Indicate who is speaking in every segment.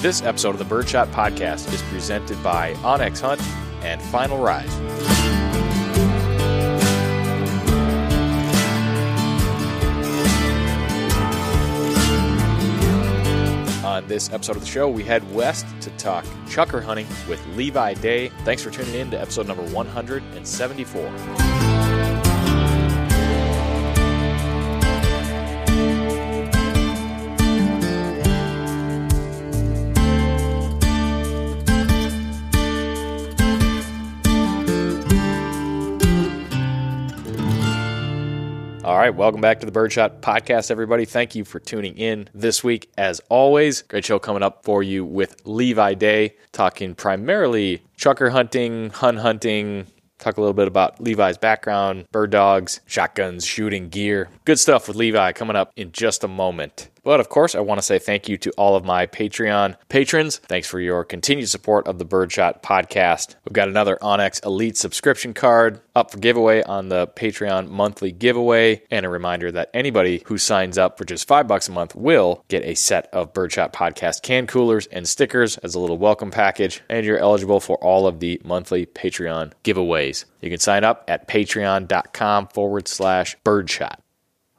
Speaker 1: This episode of the Birdshot Podcast is presented by onX Hunt and Final Rise. On this episode of the show, we head west to talk chukar hunting with Levi Day. Thanks for tuning in to episode number 174. Right, welcome back to the Birdshot Podcast, everybody. Thank you for tuning in this week. As always, great show coming up for you with Levi Day, talking primarily chukar hunting, hun hunting, talk a little bit about Levi's background, bird dogs, shotguns, shooting gear. Good stuff with Levi coming up in just a moment. But of course, I want to say thank you to all of my Patreon patrons. Thanks for your continued support of the Birdshot podcast. We've got another onX Elite subscription card up for giveaway on the Patreon monthly giveaway. And a reminder that anybody who signs up for just five bucks a month will get a set of Birdshot podcast can coolers and stickers as a little welcome package. And you're eligible for all of the monthly Patreon giveaways. You can sign up at patreon.com forward slash birdshot.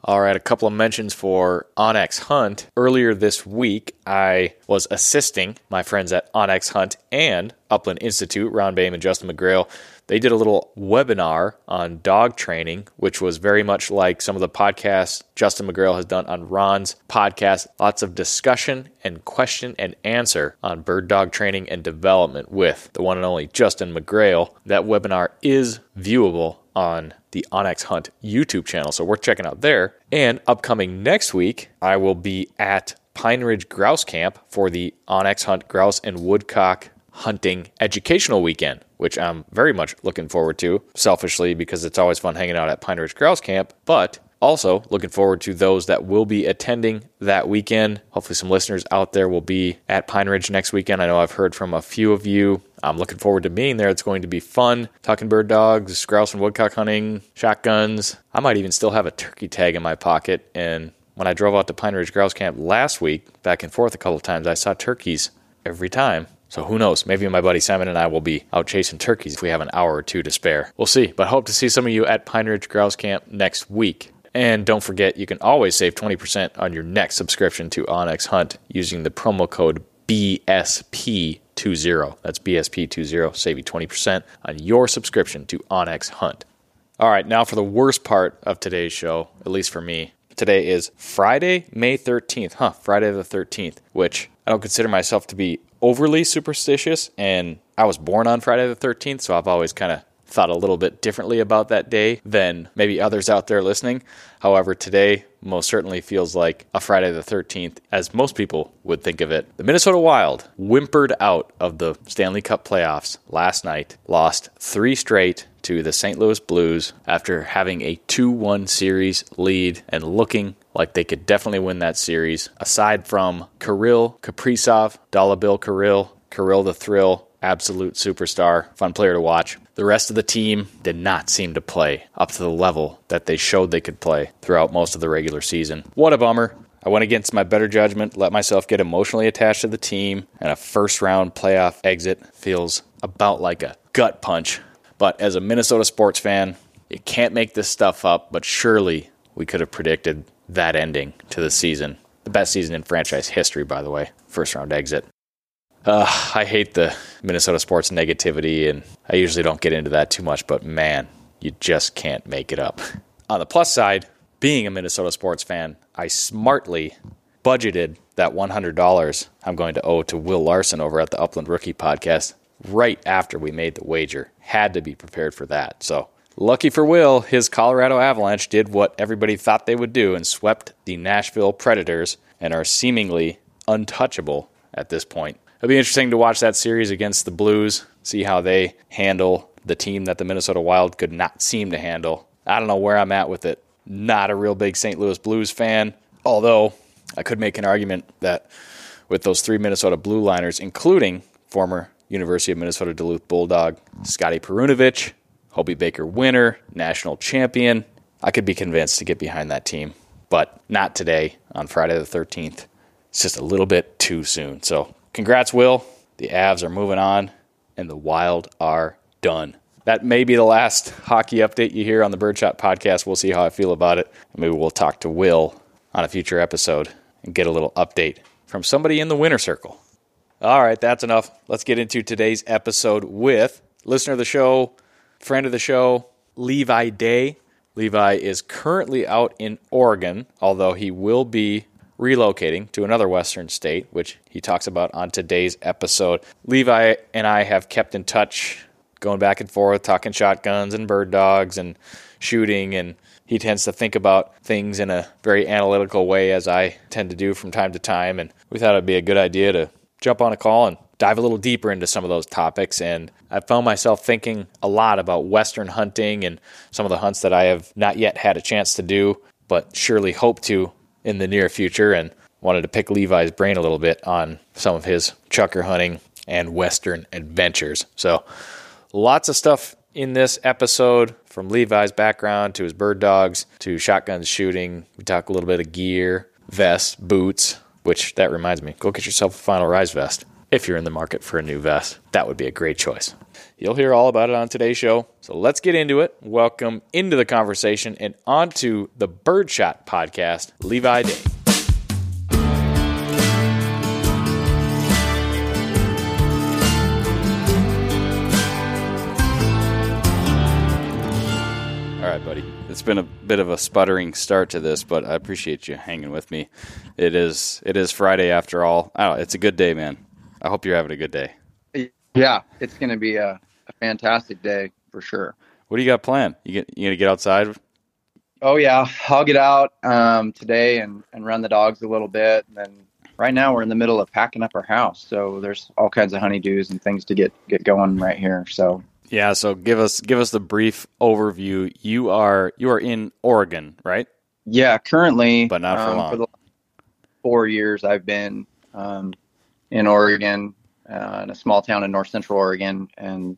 Speaker 1: All right, a couple of mentions for onX Hunt. Earlier this week, I was assisting my friends at onX Hunt and Upland Institute, Ron Boehm and Justin McGrail. They did a little webinar on dog training, which was very much like some of the podcasts Justin McGrail has done on Ron's podcast. Lots of discussion and question and answer on bird dog training and development with the one and only Justin McGrail. That webinar is viewable on the onX Hunt YouTube channel, so worth checking out there. And upcoming next week, I will be at Pine Ridge Grouse Camp for the onX Hunt Grouse and Woodcock Hunting Educational Weekend, which I'm very much looking forward to, selfishly, because it's always fun hanging out at Pine Ridge Grouse Camp, but also looking forward to those that will be attending that weekend. Hopefully, some listeners out there will be at Pine Ridge next weekend. I know I've heard from a few of you. I'm looking forward to being there. It's going to be fun talking bird dogs, grouse and woodcock hunting, shotguns. I might even still have a turkey tag in my pocket. And when I drove out to Pine Ridge Grouse Camp last week, back and forth a couple of times, I saw turkeys every time. So who knows? Maybe my buddy Simon and I will be out chasing turkeys if we have an hour or two to spare. We'll see. But hope to see some of you at Pine Ridge Grouse Camp next week. And don't forget, you can always save 20% on your next subscription to onX Hunt using the promo code BSP20. That's BSP20. Save you 20% on your subscription to onX Hunt. All right, now for the worst part of today's show, at least for me. Today is Friday, May 13th. Huh, Friday the 13th, which I don't consider myself to be overly superstitious. And I was born on Friday the 13th, so I've always kind of thought a little bit differently about that day than maybe others out there listening. However, today most certainly feels like a Friday the 13th, as most people would think of it. The Minnesota Wild whimpered out of the Stanley Cup playoffs last night, lost three straight to the St. Louis Blues after having a 2 1 series lead and looking like they could definitely win that series. Aside from Kirill Kaprizov, Dalibor Kirill, Kirill the Thrill, absolute superstar, fun player to watch. The rest of the team did not seem to play up to the level that they showed they could play throughout most of the regular season. What a bummer. I went against my better judgment, let myself get emotionally attached to the team, and a first round playoff exit feels about like a gut punch. But as a Minnesota sports fan, you can't make this stuff up, but surely we could have predicted that ending to the season. The best season in franchise history, by the way. First round exit. Uh, I hate the Minnesota sports negativity, and I usually don't get into that too much, but man, you just can't make it up. On the plus side, being a Minnesota sports fan, I smartly budgeted that $100 I'm going to owe to Will Larson over at the Upland Rookie podcast right after we made the wager. Had to be prepared for that. So, lucky for Will, his Colorado Avalanche did what everybody thought they would do and swept the Nashville Predators and are seemingly untouchable at this point. It'll be interesting to watch that series against the Blues, see how they handle the team that the Minnesota Wild could not seem to handle. I don't know where I'm at with it. Not a real big St. Louis Blues fan, although I could make an argument that with those three Minnesota Blue liners, including former University of Minnesota Duluth Bulldog Scotty Perunovich, Hobey Baker winner, national champion, I could be convinced to get behind that team, but not today on Friday the 13th. It's just a little bit too soon. So Congrats, Will. The Avs are moving on, and the Wild are done. That may be the last hockey update you hear on the Birdshot podcast. We'll see how I feel about it. Maybe we'll talk to Will on a future episode and get a little update from somebody in the winner circle. All right, that's enough. Let's get into today's episode with listener of the show, friend of the show, Levi Day. Levi is currently out in Oregon, although he will be relocating to another Western state, which he talks about on today's episode. Levi and I have kept in touch, going back and forth, talking shotguns and bird dogs and shooting. And he tends to think about things in a very analytical way, as I tend to do from time to time. And we thought it'd be a good idea to jump on a call and dive a little deeper into some of those topics. And I found myself thinking a lot about Western hunting and some of the hunts that I have not yet had a chance to do, but surely hope to in the near future and wanted to pick Levi's brain a little bit on some of his chukar hunting and Western adventures. So, lots of stuff in this episode from Levi's background to his bird dogs to shotguns shooting. We talk a little bit of gear, vests, boots, which that reminds me go get yourself a Final Rise vest if you're in the market for a new vest. That would be a great choice. You'll hear all about it on today's show. So let's get into it. Welcome into the conversation and onto the Birdshot podcast, Levi Day. All right, buddy. It's been a bit of a sputtering start to this, but I appreciate you hanging with me. It is it is Friday after all. Oh, it's a good day, man. I hope you're having a good day.
Speaker 2: Yeah, it's going to be a a fantastic day for sure.
Speaker 1: What do you got planned? You get you gonna get outside?
Speaker 2: Oh yeah, I'll get out um, today and, and run the dogs a little bit. And then right now we're in the middle of packing up our house, so there's all kinds of honeydews and things to get get going right here. So
Speaker 1: yeah, so give us give us the brief overview. You are you are in Oregon, right?
Speaker 2: Yeah, currently,
Speaker 1: but not for um, long. For the
Speaker 2: four years, I've been um, in Oregon, uh, in a small town in north central Oregon, and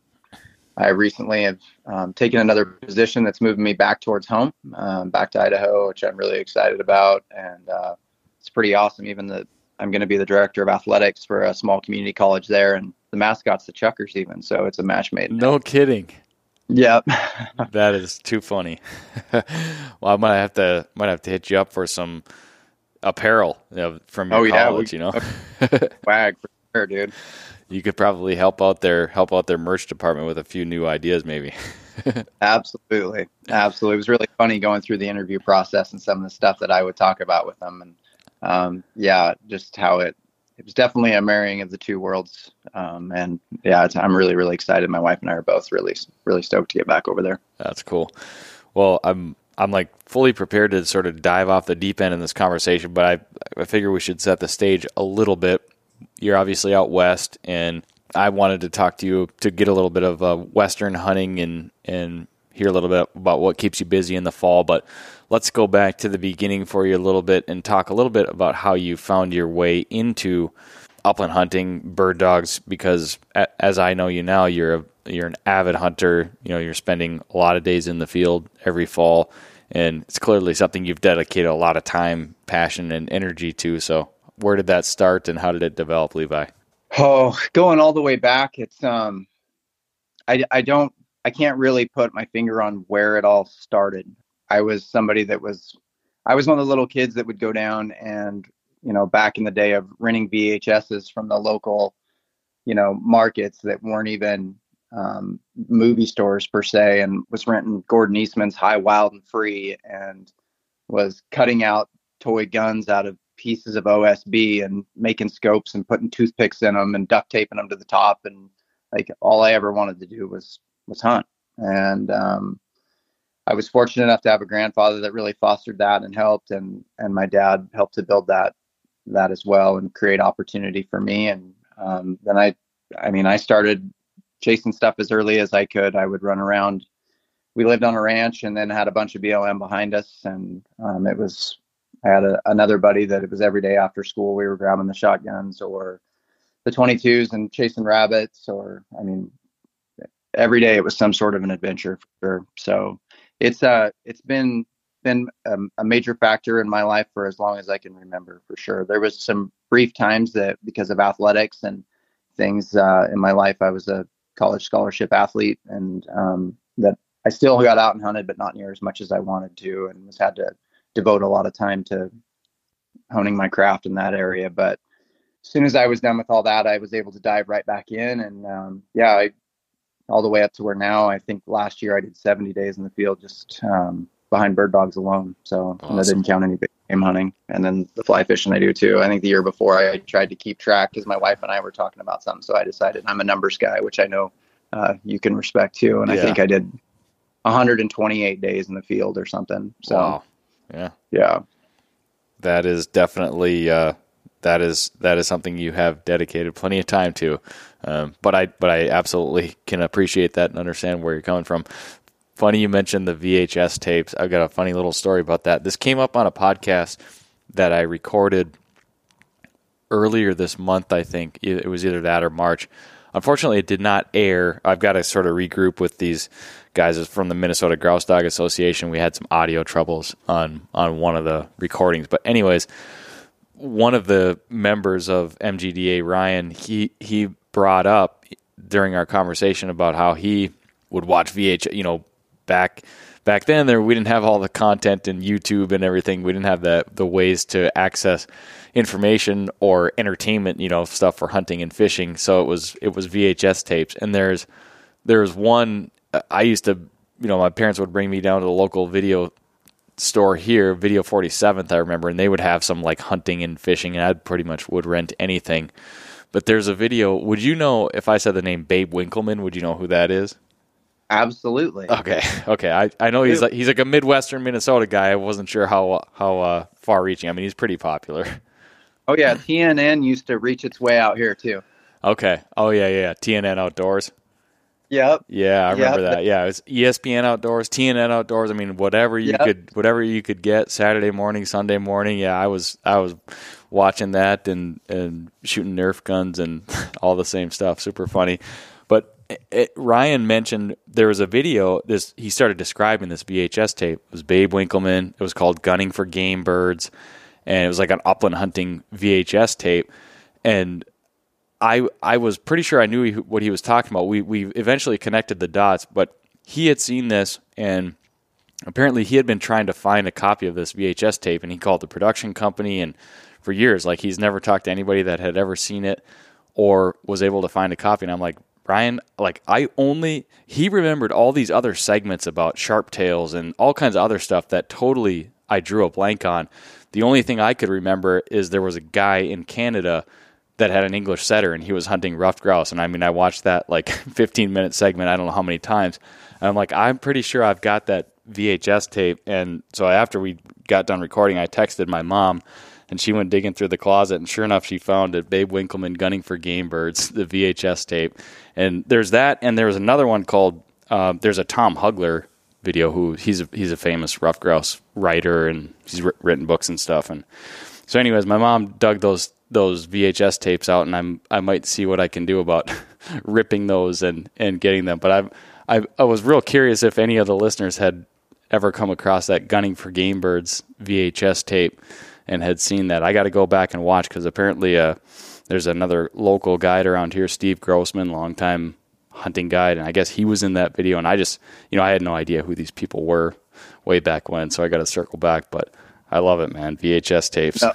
Speaker 2: I recently have um, taken another position that's moving me back towards home, um, back to Idaho, which I'm really excited about, and uh, it's pretty awesome. Even that I'm going to be the director of athletics for a small community college there, and the mascot's the Chukars, even so it's a match made.
Speaker 1: No kidding.
Speaker 2: Yep.
Speaker 1: that is too funny. well, I might have to might have to hit you up for some apparel you know, from your oh, college. Yeah, we, you
Speaker 2: know, swag for sure, dude
Speaker 1: you could probably help out their help out their merch department with a few new ideas, maybe.
Speaker 2: absolutely, absolutely. It was really funny going through the interview process and some of the stuff that I would talk about with them, and um, yeah, just how it it was definitely a marrying of the two worlds. Um, and yeah, I'm really, really excited. My wife and I are both really, really stoked to get back over there.
Speaker 1: That's cool. Well, I'm, I'm like fully prepared to sort of dive off the deep end in this conversation, but I, I figure we should set the stage a little bit. You're obviously out west, and I wanted to talk to you to get a little bit of uh, western hunting and and hear a little bit about what keeps you busy in the fall. But let's go back to the beginning for you a little bit and talk a little bit about how you found your way into upland hunting, bird dogs. Because as I know you now, you're a you're an avid hunter. You know, you're spending a lot of days in the field every fall, and it's clearly something you've dedicated a lot of time, passion, and energy to. So, where did that start, and how did it develop, Levi?
Speaker 2: Oh, going all the way back, it's um, I I don't I can't really put my finger on where it all started. I was somebody that was, I was one of the little kids that would go down and, you know, back in the day of renting VHSs from the local, you know, markets that weren't even um, movie stores per se, and was renting Gordon Eastman's High, Wild, and Free, and was cutting out toy guns out of pieces of OSB and making scopes and putting toothpicks in them and duct taping them to the top. And like all I ever wanted to do was was hunt. And um, I was fortunate enough to have a grandfather that really fostered that and helped, and and my dad helped to build that that as well and create opportunity for me. And um, then I, I mean, I started chasing stuff as early as I could. I would run around. We lived on a ranch and then had a bunch of BLM behind us, and um, it was. I had a, another buddy that it was every day after school we were grabbing the shotguns or the 22s and chasing rabbits, or I mean, every day it was some sort of an adventure for sure. So it's uh it's been been a, a, major factor in my life for as long as I can remember for sure. There was some brief times that because of athletics and things uh, in my life, I was a college scholarship athlete and um, that I still got out and hunted, but not near as much as I wanted to, and was had to devote a lot of time to honing my craft in that area. But as soon as I was done with all that, I was able to dive right back in, and um, yeah, I all the way up to where now I think last year I did 70 days in the field just um, behind bird dogs alone. So awesome. I didn't count any game hunting, and then the fly fishing I do too. I think the year before I tried to keep track because my wife and I were talking about something, so I decided I'm a numbers guy, which I know uh, you can respect too. And yeah. I think I did 128 days in the field or something. So wow.
Speaker 1: yeah,
Speaker 2: yeah,
Speaker 1: that is definitely. Uh that is that is something you have dedicated plenty of time to. Um, but I but I absolutely can appreciate that and understand where you're coming from. Funny you mentioned the VHS tapes. I've got a funny little story about that. This came up on a podcast that I recorded earlier this month. I think it was either that or March. Unfortunately, it did not air. I've got to sort of regroup with these guys from the Minnesota Grouse Dog Association. We had some audio troubles on on one of the recordings, but anyways one of the members of MGDA, Ryan, he he brought up during our conversation about how he would watch VH. You know, back back then there we didn't have all the content in YouTube and everything. We didn't have the the ways to access information or entertainment. You know, stuff for hunting and fishing. So it was it was VHS tapes. And there's there's one uh, I used to. You know, my parents would bring me down to the local video store here, Video 47th, I remember, and they would have some like hunting and fishing, and I pretty much would rent anything. But there's a video. Would you know if I said the name Babe Winkelman? Would you know who that is?
Speaker 2: Absolutely.
Speaker 1: Okay. Okay. I, I know he's like he's like a Midwestern Minnesota guy. I wasn't sure how how uh, far reaching. I mean, he's pretty popular.
Speaker 2: Oh yeah, TNN used to reach its way out here too.
Speaker 1: Okay. Oh yeah, yeah. TNN Outdoors.
Speaker 2: Yep.
Speaker 1: Yeah, I remember yep. that. Yeah, it was ESPN Outdoors, TNN Outdoors. I mean, whatever you yep. could, whatever you could get Saturday morning, Sunday morning. Yeah, I was, I was watching that and and shooting Nerf guns and all the same stuff. Super funny. It, Ryan mentioned there was a video. This he started describing this VHS tape. It was Babe Winkelman. It was called Gunning for Game Birds, and it was like an upland hunting VHS tape. And I I was pretty sure I knew what he was talking about. We we eventually connected the dots, but he had seen this and apparently he had been trying to find a copy of this VHS tape and he called the production company and for years like he's never talked to anybody that had ever seen it or was able to find a copy and I'm like Brian like I only he remembered all these other segments about sharp tails and all kinds of other stuff that totally I drew a blank on. The only thing I could remember is there was a guy in Canada that had an English setter, and he was hunting ruffed grouse. And I mean, I watched that like 15 minute segment. I don't know how many times. And I'm like, I'm pretty sure I've got that VHS tape. And so after we got done recording, I texted my mom. And she went digging through the closet, and sure enough, she found it. Babe Winkelman gunning for game birds, the VHS tape. And there's that, and there was another one called. Uh, there's a Tom Huggler video who he's a, he's a famous ruffed grouse writer, and he's written books and stuff. And so, anyways, my mom dug those those VHS tapes out, and I'm I might see what I can do about ripping those and and getting them. But I've I I was real curious if any of the listeners had ever come across that gunning for game birds VHS tape and had seen that. I got to go back and watch because apparently uh, there's another local guide around here, Steve Grossman, longtime hunting guide, and I guess he was in that video. And I just, you know, I had no idea who these people were way back when, so I got to circle back. But I love it, man. VHS tapes.
Speaker 2: Yeah.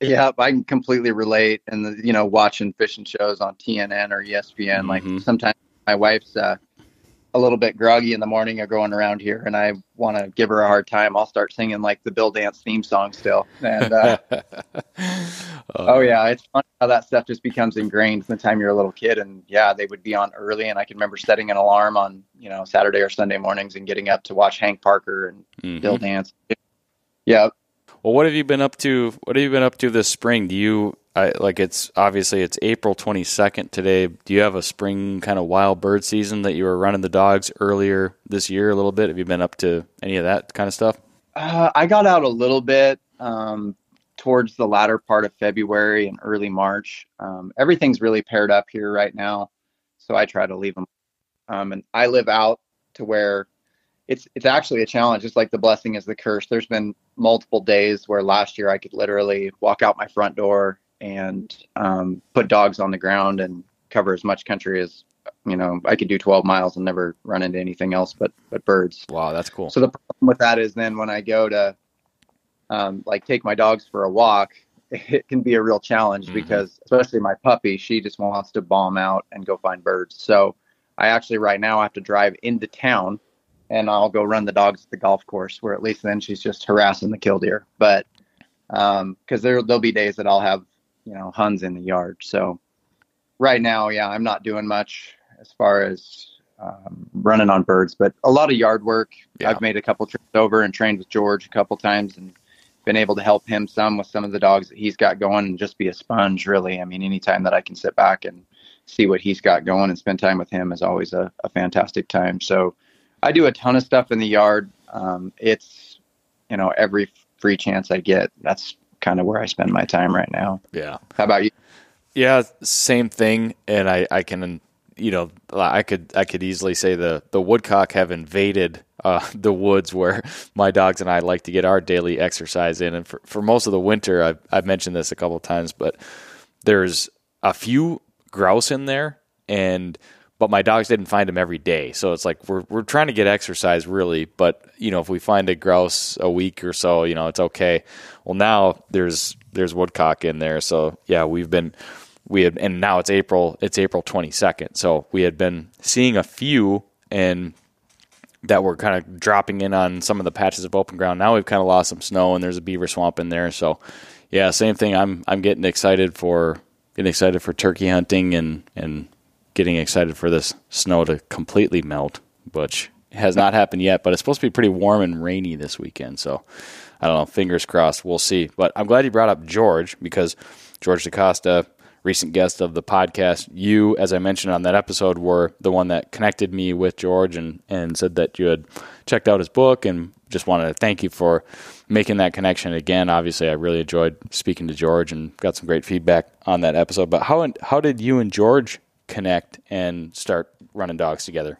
Speaker 2: Yeah, I can completely relate. And the, you know, watching fishing shows on TNN or ESPN, mm-hmm. like sometimes my wife's uh, a little bit groggy in the morning or going around here and I want to give her a hard time, I'll start singing like the Bill Dance theme song still. And uh, oh yeah, it's funny how that stuff just becomes ingrained from the time you're a little kid. And yeah, they would be on early, and I can remember setting an alarm on you know Saturday or Sunday mornings and getting up to watch Hank Parker and mm-hmm. Bill Dance. Yeah.
Speaker 1: Well, what have you been up to? What have you been up to this spring? Do you I, like it's obviously it's April 22nd today. Do you have a spring kind of wild bird season that you were running the dogs earlier this year a little bit? Have you been up to any of that kind of stuff?
Speaker 2: Uh, I got out a little bit um, towards the latter part of February and early March. Um, everything's really paired up here right now, so I try to leave them. Um, and I live out to where it's it's actually a challenge. It's like the blessing is the curse. There's been multiple days where last year I could literally walk out my front door and um, put dogs on the ground and cover as much country as you know I could do 12 miles and never run into anything else but but birds.
Speaker 1: Wow, that's cool.
Speaker 2: So the problem with that is then when I go to um, like take my dogs for a walk, it can be a real challenge mm-hmm. because especially my puppy, she just wants to bomb out and go find birds. So I actually right now have to drive into town and I'll go run the dogs at the golf course where at least then she's just harassing the killdeer. But because um, there there'll be days that I'll have you know huns in the yard. So right now, yeah, I'm not doing much as far as um, running on birds, but a lot of yard work. Yeah. I've made a couple trips over and trained with George a couple times and been able to help him some with some of the dogs that he's got going and just be a sponge really. I mean, anytime that I can sit back and see what he's got going and spend time with him is always a, a fantastic time. So I do a ton of stuff in the yard. Um, it's, you know, every free chance I get, that's kind of where I spend my time right now.
Speaker 1: Yeah.
Speaker 2: How about you?
Speaker 1: Yeah, same thing. And I, I can, you know, I could, I could easily say the, the woodcock have invaded uh, the woods where my dogs and I like to get our daily exercise in. And for, for most of the winter, I've, I've mentioned this a couple of times, but there's a few grouse in there and but my dogs didn't find them every day. So it's like we're we're trying to get exercise really, but you know if we find a grouse a week or so, you know it's okay. Well, now there's there's woodcock in there, so yeah, we've been we had and now it's April it's April 22nd, so we had been seeing a few and that were kind of dropping in on some of the patches of open ground. Now we've kind of lost some snow and there's a beaver swamp in there, so yeah, same thing. I'm I'm getting excited for getting excited for turkey hunting and and getting excited for this snow to completely melt, which has not happened yet, but it's supposed to be pretty warm and rainy this weekend. So I don't know. Fingers crossed. We'll see. But I'm glad you brought up George because George DaCosta, recent guest of the podcast, you, as I mentioned on that episode, were the one that connected me with George and, and said that you had checked out his book and just wanted to thank you for making that connection again. Obviously, I really enjoyed speaking to George and got some great feedback on that episode. But how how did you and George connect and start running dogs together?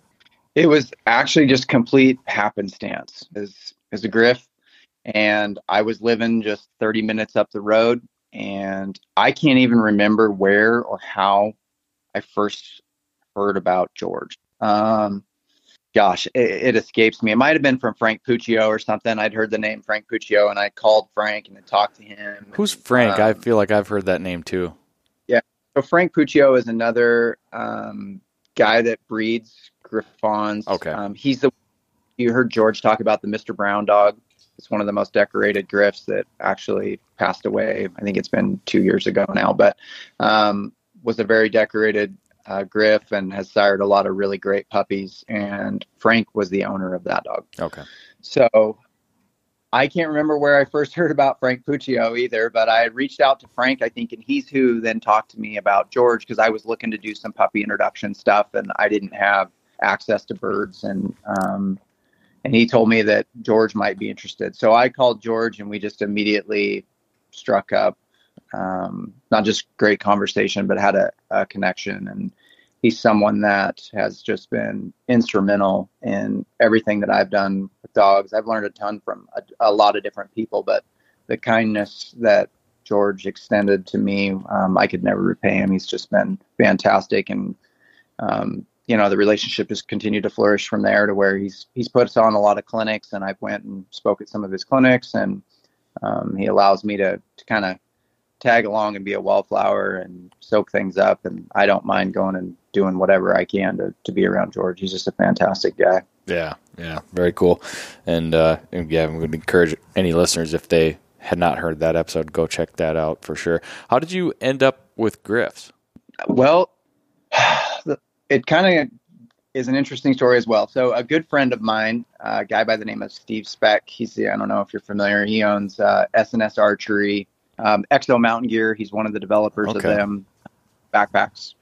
Speaker 2: It was actually just complete happenstance. As as a griff, and I was living just 30 minutes up the road, and I can't even remember where or how I first heard about George. Um, gosh, it, it, escapes me. It might have been from Frank Puccio or something. I'd heard the name Frank Puccio, and I called Frank and talked to him.
Speaker 1: Who's Frank? Um, I feel like I've heard that name too.
Speaker 2: So Frank Puccio is another um, guy that breeds Griffons.
Speaker 1: Okay.
Speaker 2: Um, he's the you heard George talk about the Mr. Brown dog. It's one of the most decorated griffs that actually passed away. I think it's been two years ago now, but um, was a very decorated uh, Griff and has sired a lot of really great puppies. And Frank was the owner of that dog.
Speaker 1: Okay.
Speaker 2: So I can't remember where I first heard about Frank Puccio either, but I reached out to Frank, I think, and he's who then talked to me about George because I was looking to do some puppy introduction stuff and I didn't have access to birds and um, and he told me that George might be interested. So I called George and we just immediately struck up um, not just great conversation, but had a, a, connection. And he's someone that has just been instrumental in everything that I've done with dogs. I've learned a ton from a, a lot of different people, but the kindness that George extended to me, um, I could never repay him. He's just been fantastic. And, um, you know, the relationship has continued to flourish from there to where he's, he's put us on a lot of clinics and I've went and spoke at some of his clinics and, um, he allows me to, to kind of tag along and be a wallflower and soak things up. And I don't mind going and doing whatever I can to, to be around George. He's just a fantastic guy.
Speaker 1: Yeah, yeah, very cool. And uh, yeah, I would encourage any listeners if they had not heard that episode, go check that out for sure. How did you end up with Griffs?
Speaker 2: Well, it kind of is an interesting story as well. So a good friend of mine, a guy by the name of Steve Speck, he's I don't know if you're familiar. He owns uh, SNS Archery um, Exo Mountain Gear. He's one of the developers okay. of them backpacks.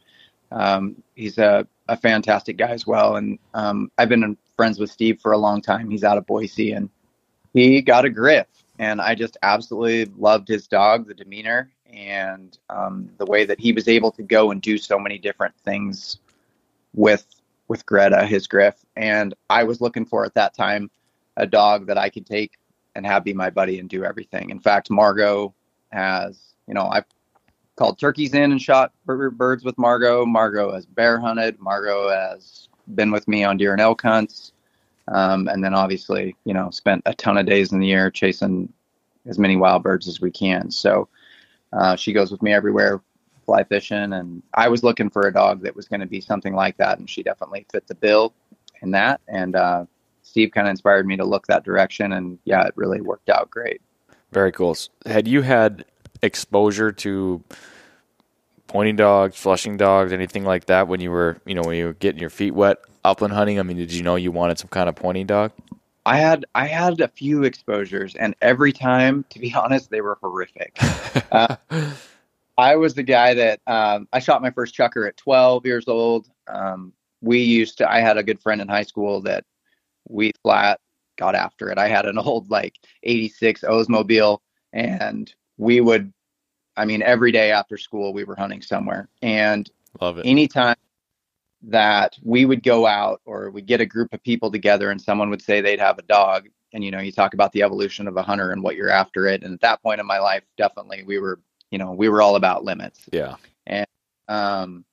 Speaker 2: Um, he's a, a fantastic guy as well. And um, I've been friends with Steve for a long time. He's out of Boise and he got a griff. And I just absolutely loved his dog, the demeanor, and um, the way that he was able to go and do so many different things with with Greta, his griff. And I was looking for at that time a dog that I could take and have be my buddy and do everything. In fact, Margot has, you know, I've called turkeys in and shot birds with Margot. Margot has bear hunted. Margot has been with me on deer and elk hunts. Um, and then obviously, you know, spent a ton of days in the year chasing as many wild birds as we can. So uh, she goes with me everywhere, fly fishing. And I was looking for a dog that was going to be something like that. And she definitely fit the bill in that. And uh, Steve kind of inspired me to look that direction. And yeah, it really worked out great.
Speaker 1: Very cool. Had you had exposure to pointing dogs, flushing dogs, anything like that when you were, you know, when you were getting your feet wet upland hunting? I mean, did you know you wanted some kind of pointing dog?
Speaker 2: I had I had a few exposures, and every time, to be honest, they were horrific. uh, I was the guy that um, I shot my first chukar at 12 years old. Um, we used to. I had a good friend in high school that we flat got after it. I had an old like 86 Oldsmobile and we would I mean every day after school we were hunting somewhere. And
Speaker 1: love it.
Speaker 2: Anytime that we would go out or we get a group of people together and someone would say they'd have a dog and you know you talk about the evolution of a hunter and what you're after it and at that point in my life definitely we were you know we were all about limits
Speaker 1: yeah
Speaker 2: and um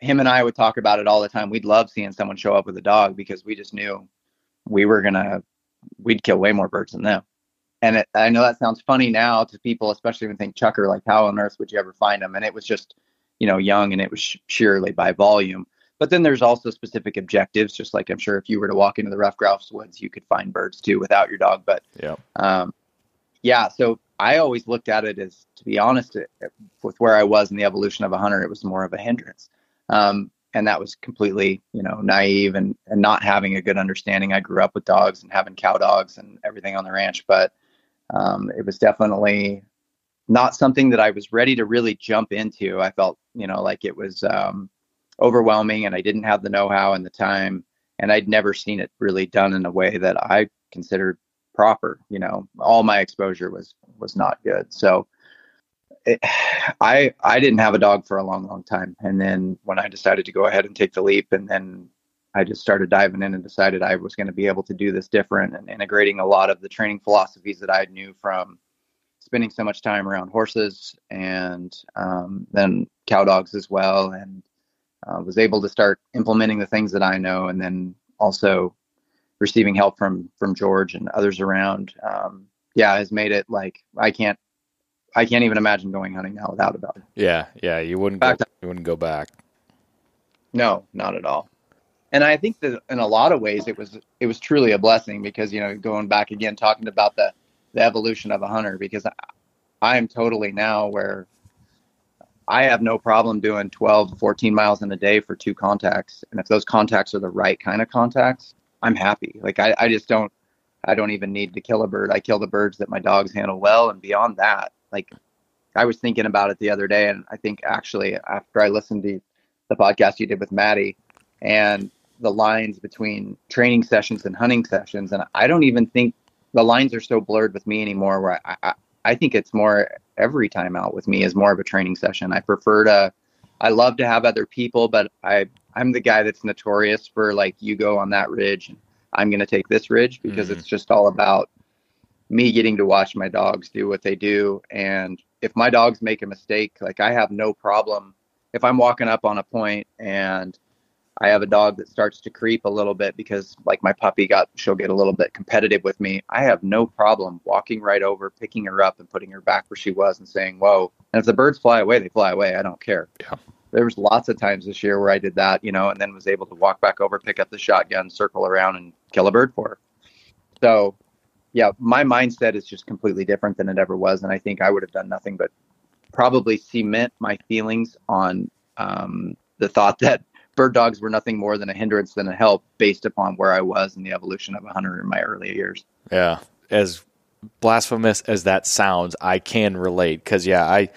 Speaker 2: him and I would talk about it all the time we'd love seeing someone show up with a dog because we just knew we were gonna we'd kill way more birds than them. And it, I know that sounds funny now to people, especially when think chukar, like how on earth would you ever find them? And it was just, you know, young and it was sheerly by volume. But then there's also specific objectives, just like I'm sure if you were to walk into the ruffed grouse woods, you could find birds too without your dog. But
Speaker 1: yeah,
Speaker 2: um, yeah. So I always looked at it as, to be honest, it, with where I was in the evolution of a hunter, it was more of a hindrance. Um, and that was completely you know naive and and not having a good understanding. I grew up with dogs and having cow dogs and everything on the ranch but um, it was definitely not something that i was ready to really jump into. I felt you know like it was um, overwhelming and i didn't have the know-how and the time and i'd never seen it really done in a way that i considered proper you know. All my exposure was was not good. So it, I I didn't have a dog for a long, long time, and then when I decided to go ahead and take the leap, and then I just started diving in and decided I was going to be able to do this different and integrating a lot of the training philosophies that I knew from spending so much time around horses and um, then cow dogs as well, and uh, was able to start implementing the things that I know, and then also receiving help from from George and others around. Um, yeah, has made it like I can't I can't even imagine going hunting now without a dog.
Speaker 1: Yeah, yeah, you wouldn't go, you wouldn't go back.
Speaker 2: No, not at all. And I think that in a lot of ways it was it was truly a blessing because you know going back again talking about the the evolution of a hunter because I, I am totally now where I have no problem doing 12 14 miles in a day for two contacts. And if those contacts are the right kind of contacts, I'm happy. Like I, I just don't, I don't even need to kill a bird. I kill the birds that my dogs handle well. And beyond that, like I was thinking about it the other day. And I think actually after I listened to the podcast you did with Maddie and the lines between training sessions and hunting sessions. And I don't even think the lines are so blurred with me anymore where I, I, I think it's more every time out with me is more of a training session. I prefer to, I love to have other people, but I, I'm the guy that's notorious for like, you go on that ridge and I'm going to take this ridge because mm-hmm. it's just all about me getting to watch my dogs do what they do. And if my dogs make a mistake, like I have no problem if I'm walking up on a point and I have a dog that starts to creep a little bit because like my puppy got she'll get a little bit competitive with me. I have no problem walking right over, picking her up and putting her back where she was and saying, "Whoa." And if the birds fly away, they fly away. I don't care.
Speaker 1: Yeah.
Speaker 2: There was lots of times this year where I did that, you know, and then was able to walk back over, pick up the shotgun, circle around and kill a bird for her. So, yeah, my mindset is just completely different than it ever was and I think I would have done nothing but probably cement my feelings on um, the thought that bird dogs were nothing more than a hindrance than a help based upon where I was in the evolution of a hunter in my early years.
Speaker 1: Yeah. As blasphemous as that sounds, I can relate because, yeah, I,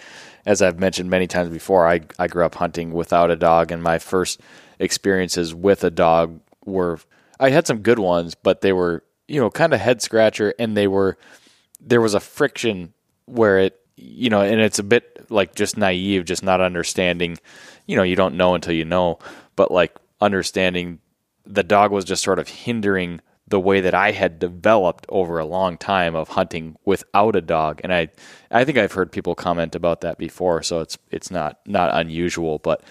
Speaker 1: as I've mentioned many times before, I, I grew up hunting without a dog, and my first experiences with a dog were, I had some good ones, but they were, you know, kind of head scratcher, and they were, there was a friction where it, you know, and it's a bit like just naive, just not understanding, you know, you don't know until you know but like understanding the dog was just sort of hindering the way that I had developed over a long time of hunting without a dog. And I I think I've heard people comment about that before, so it's it's not not unusual, but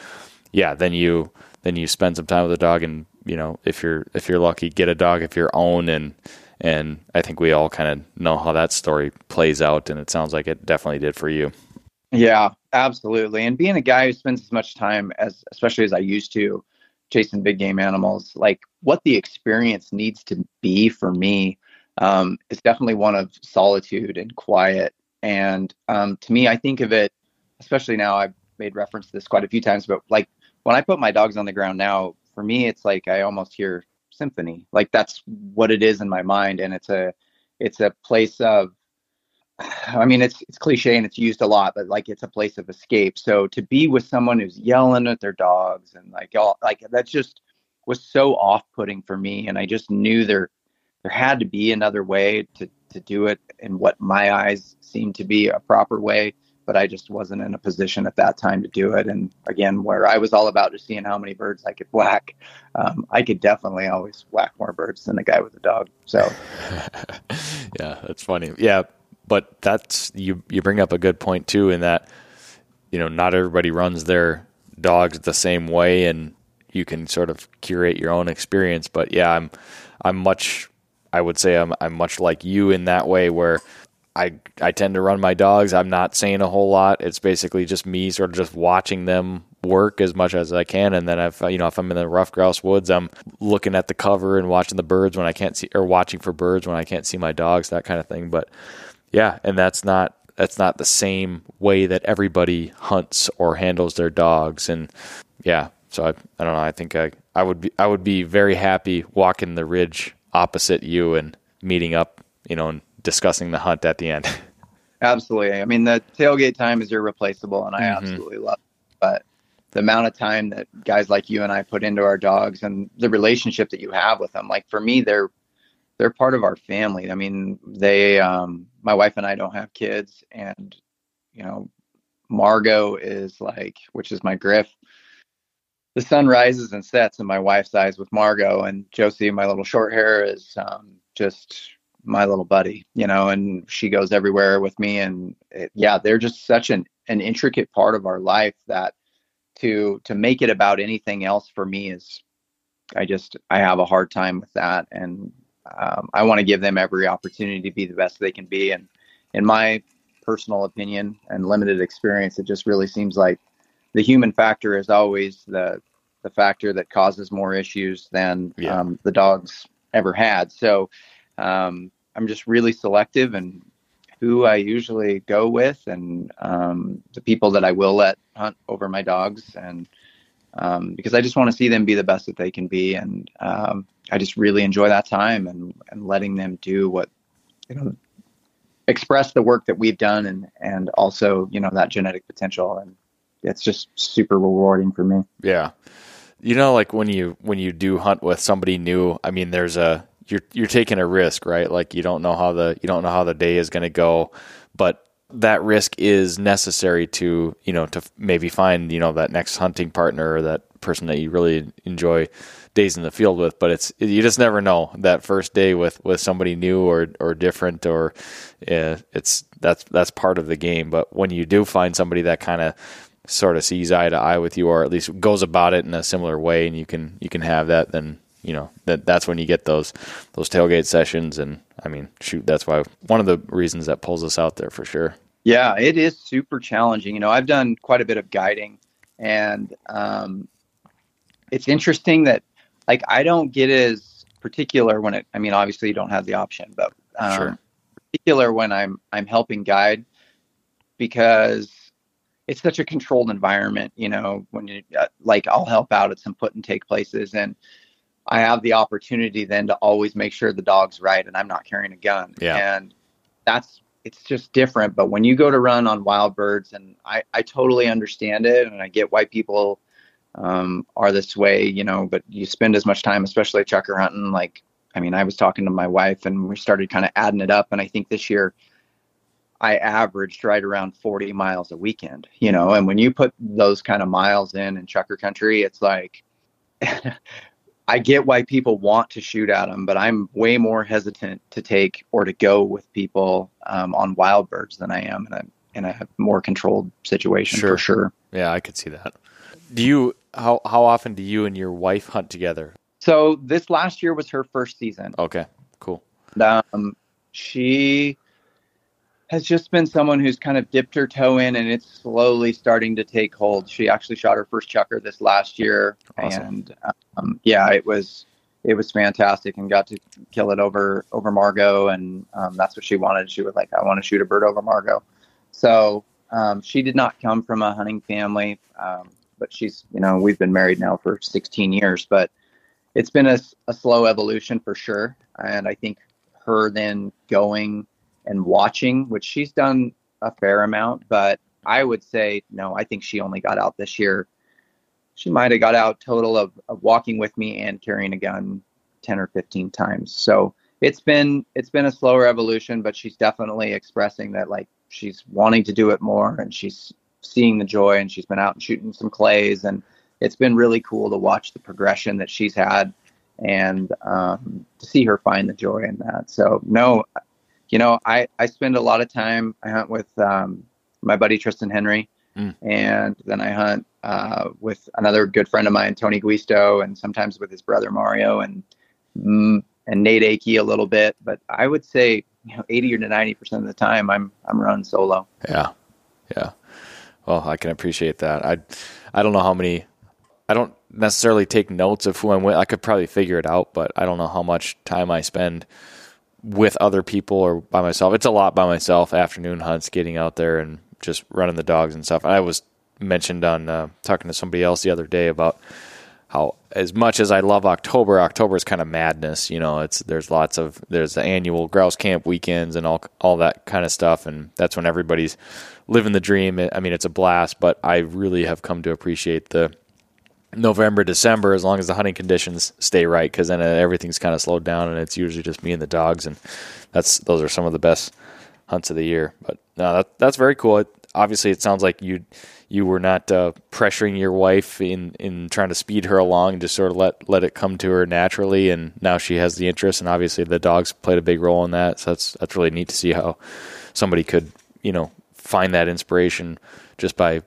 Speaker 1: yeah, then you then you spend some time with a dog and you know, if you're if you're lucky, get a dog if you're own and and I think we all kind of know how that story plays out and it sounds like it definitely did for you.
Speaker 2: Yeah, absolutely. And being a guy who spends as much time as, especially as I used to, chasing big game animals, like what the experience needs to be for me um, is definitely one of solitude and quiet. And um, to me, I think of it, especially now. I've made reference to this quite a few times, but like when I put my dogs on the ground now, for me, it's like I almost hear symphony. Like that's what it is in my mind, and it's a it's a place of I mean, it's it's cliche and it's used a lot, but like it's a place of escape. So to be with someone who's yelling at their dogs and like all like that's just was so off-putting for me, and I just knew there there had to be another way to to do it in what my eyes seemed to be a proper way, but I just wasn't in a position at that time to do it. And again, where I was all about just seeing how many birds I could whack, um, I could definitely always whack more birds than a guy with a dog. So,
Speaker 1: yeah, that's funny. Yeah, but that's you you bring up a good point too in that you know not everybody runs their dogs the same way and you can sort of curate your own experience but yeah i'm i'm much i would say i'm i'm much like you in that way where I I tend to run my dogs. I'm not saying a whole lot. It's basically just me sort of just watching them work as much as I can, and then if you know if I'm in the ruffed grouse woods, I'm looking at the cover and watching the birds when I can't see, or watching for birds when I can't see my dogs, that kind of thing. But yeah, and that's not that's not the same way that everybody hunts or handles their dogs. And yeah, so I, I don't know. I think I, I would be I would be very happy walking the ridge opposite you and meeting up, you know, and discussing the hunt at the end.
Speaker 2: Absolutely. I mean, the tailgate time is irreplaceable, and I mm-hmm. absolutely love it. But the amount of time that guys like you and I put into our dogs and the relationship that you have with them, like for me, they're they're part of our family. I mean, they, um, my wife and I don't have kids, and you know, Margot is like, which is my griff. The sun rises and sets in my wife's eyes with Margot, and Josie, my little short hair, is um, just my little buddy, you know, and she goes everywhere with me. And it, yeah, they're just such an, an intricate part of our life that to to make it about anything else for me is I just I have a hard time with that. And um, I want to give them every opportunity to be the best they can be. And in my personal opinion and limited experience, it just really seems like the human factor is always the the factor that causes more issues than yeah. um, the dogs ever had. So um, I'm just really selective and who I usually go with and um, the people that I will let hunt over my dogs, and um, because I just want to see them be the best that they can be, and um, I just really enjoy that time and and letting them do what you know express the work that we've done and and also you know that genetic potential and it's just super rewarding for me.
Speaker 1: Yeah. You know, like when you when you do hunt with somebody new, I mean, there's a you're you're taking a risk, right? Like you don't know how the you don't know how the day is going to go, but that risk is necessary to you know to maybe find you know that next hunting partner or that person that you really enjoy days in the field with. But it's you just never know that first day with with somebody new or or different or uh, it's that's that's part of the game. But when you do find somebody that kind of sort of sees eye to eye with you, or at least goes about it in a similar way, and you can you can have that, then you know that that's when you get those those tailgate sessions. And I mean, shoot, that's why one of the reasons that pulls us out there for sure.
Speaker 2: Yeah, it is super challenging. You know, I've done quite a bit of guiding, and um, it's interesting that like I don't get as particular when it. I mean, obviously you don't have the option, but um, sure. particular when I'm I'm helping guide because it's such a controlled environment, you know, when you uh, like I'll help out at some put and take places and I have the opportunity then to always make sure the dog's right and I'm not carrying a gun.
Speaker 1: Yeah.
Speaker 2: And that's it's just different. But when you go to run on wild birds and I, I totally understand it and I get why people um, are this way, you know, but you spend as much time, especially chukar hunting, like I mean, I was talking to my wife and we started kind of adding it up and I think this year I averaged right around 40 miles a weekend, you know, and when you put those kind of miles in in chukar country, it's like, I get why people want to shoot at them, but I'm way more hesitant to take or to go with people um, on wild birds than I am in a in a more controlled situation sure. for sure.
Speaker 1: Yeah, I could see that. Do you how how often do you and your wife hunt together?
Speaker 2: So this last year was her first season.
Speaker 1: Okay, cool.
Speaker 2: Um, she has just been someone who's kind of dipped her toe in and it's slowly starting to take hold. She actually shot her first chukar this last year. Awesome. And um, yeah, it was it was fantastic and got to kill it over over Margot and um, that's what she wanted. She was like, I want to shoot a bird over Margot. So um, she did not come from a hunting family, um, but she's you know we've been married now for 16 years, but it's been a, a slow evolution for sure. And I think her then going and watching, which she's done a fair amount, but I would say no, I think she only got out this year. She might have got out total of, of walking with me and carrying a gun 10 or 15 times. So it's been it's been a slower evolution, but she's definitely expressing that like she's wanting to do it more and she's seeing the joy and she's been out and shooting some clays and it's been really cool to watch the progression that she's had and um, to see her find the joy in that. So no, you know, I, I spend a lot of time, I hunt with um, my buddy Tristan Henry, mm. and then I hunt uh, with another good friend of mine, Tony Guisto, and sometimes with his brother Mario and mm, and Nate Akey a little bit. But I would say, you know, 80 or to 90 percent of the time, I'm I'm running solo.
Speaker 1: Yeah, yeah. Well, I can appreciate that. I I don't know how many. I don't necessarily take notes of who I'm with. I could probably figure it out, but I don't know how much time I spend with other people or by myself. It's a lot by myself. Afternoon hunts, getting out there and just running the dogs and stuff. I was mentioned on uh, talking to somebody else the other day about how as much as I love October, October is kind of madness. You know, it's there's lots of there's the annual grouse camp weekends and all all that kind of stuff, and that's when everybody's living the dream. I mean, it's a blast, but I really have come to appreciate the November, December, as long as the hunting conditions stay right, because then everything's kind of slowed down, and it's usually just me and the dogs, and that's those are some of the best hunts of the year. But no, that, that's very cool. It, obviously, it sounds like you you were not uh, pressuring your wife in in trying to speed her along, and just sort of let let it come to her naturally, and now she has the interest, and obviously the dogs played a big role in that. So that's that's really neat to see how somebody could you know find that inspiration just by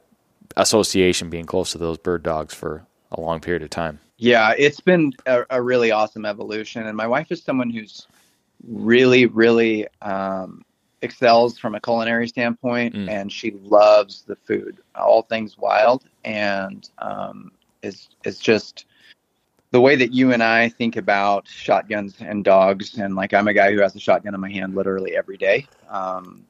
Speaker 1: association being close to those bird dogs for a long period of time.
Speaker 2: Yeah, it's been a, a really awesome evolution. And my wife is someone who's really, really um, excels from a culinary standpoint, mm. and she loves the food, all things wild, and um, is is just the way that you and I think about shotguns and dogs. And like I'm a guy who has a shotgun in my hand literally every day. Um,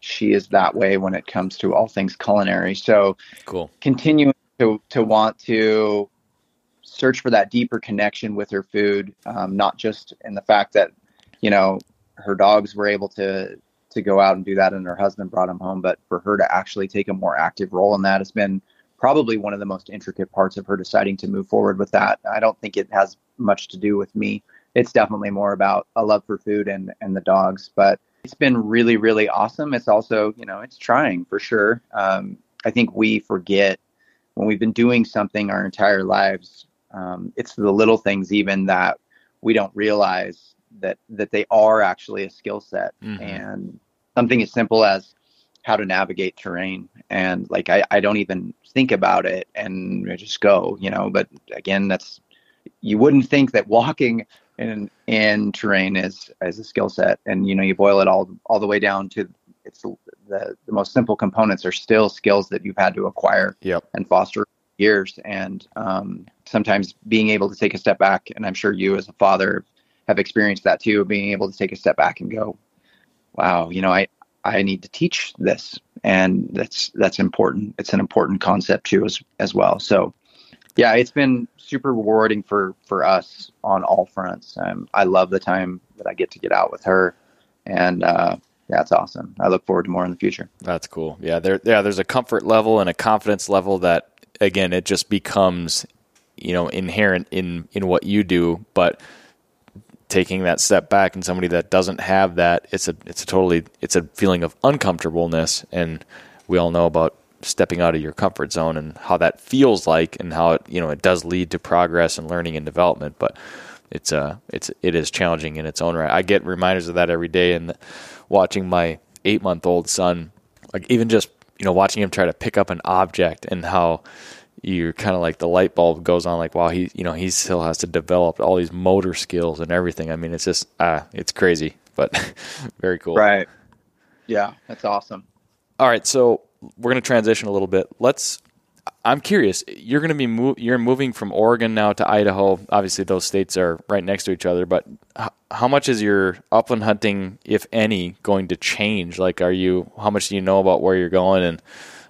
Speaker 2: she is that way when it comes to all things culinary. So
Speaker 1: cool.
Speaker 2: Continuing to to want to search for that deeper connection with her food, um, not just in the fact that you know her dogs were able to to go out and do that and her husband brought them home, but for her to actually take a more active role in that has been probably one of the most intricate parts of her deciding to move forward with that. I don't think it has much to do with me. It's definitely more about a love for food and and the dogs, but it's been really really awesome. It's also you know it's trying for sure. Um, I think we forget when we've been doing something our entire lives. Um, it's the little things even that we don't realize that that they are actually a skill set mm-hmm. and something as simple as how to navigate terrain and like I, I don't even think about it and I just go you know but again that's you wouldn't think that walking in in terrain is as a skill set and you know you boil it all all the way down to it's the the most simple components are still skills that you've had to acquire
Speaker 1: yep.
Speaker 2: and foster years. And um, sometimes being able to take a step back and i'm sure you as a father have experienced that too being able to take a step back and go wow you know i i need to teach this. And that's that's important. It's an important concept too as as well. So yeah it's been super rewarding for for us on all fronts. Um, i love the time that i get to get out with her. And uh that's awesome. I look forward to more in the future.
Speaker 1: That's cool. Yeah there yeah there's a comfort level and a confidence level that again it just becomes you know inherent in in what you do. But taking that step back and somebody that doesn't have that it's a it's a totally it's a feeling of uncomfortableness. And we all know about stepping out of your comfort zone and how that feels like and how it you know it does lead to progress and learning and development. But it's uh it's it is challenging in its own right. I get reminders of that every day and watching my 8 month old son like even just you know watching him try to pick up an object and how you're kind of like the light bulb goes on like wow he you know he still has to develop all these motor skills and everything. I mean it's just ah it's crazy but very cool.
Speaker 2: Right. Yeah that's awesome.
Speaker 1: All right so we're going to transition a little bit. Let's i'm curious you're going to be you're moving from oregon now to idaho obviously those states are right next to each other but how much is your upland hunting if any going to change like are you how much do you know about where you're going and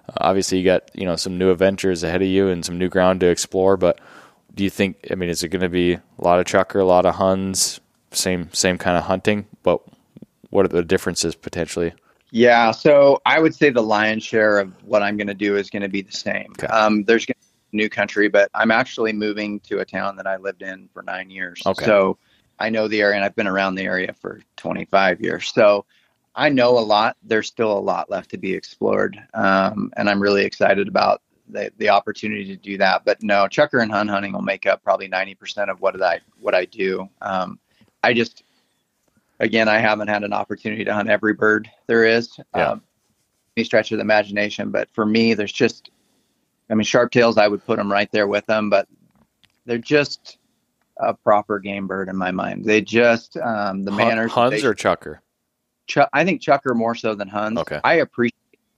Speaker 1: uh, obviously, you got you know some new adventures ahead of you and some new ground to explore. But do you think? I mean, is it going to be a lot of chukar, a lot of huns, same same kind of hunting? But what are the differences potentially?
Speaker 2: Yeah, so I would say the lion's share of what I'm going to do is going to be the same. Okay. Um, there's going to be new country, but I'm actually moving to a town that I lived in for nine years.
Speaker 1: Okay.
Speaker 2: So I know the area, and I've been around the area for 25 years. So I know a lot. There's still a lot left to be explored, um, and I'm really excited about the, the opportunity to do that. But no, chukar and hun hunting will make up probably 90% of what I what I do. Um, I just, again, I haven't had an opportunity to hunt every bird there is.
Speaker 1: Yeah. Um,
Speaker 2: any stretch of the imagination, but for me, there's just, I mean, sharp tails. I would put them right there with them, but they're just a proper game bird in my mind. They just um, the manners.
Speaker 1: Huns they, or chukar?
Speaker 2: Ch- I think chukar more so than Huns.
Speaker 1: Okay.
Speaker 2: I appreciate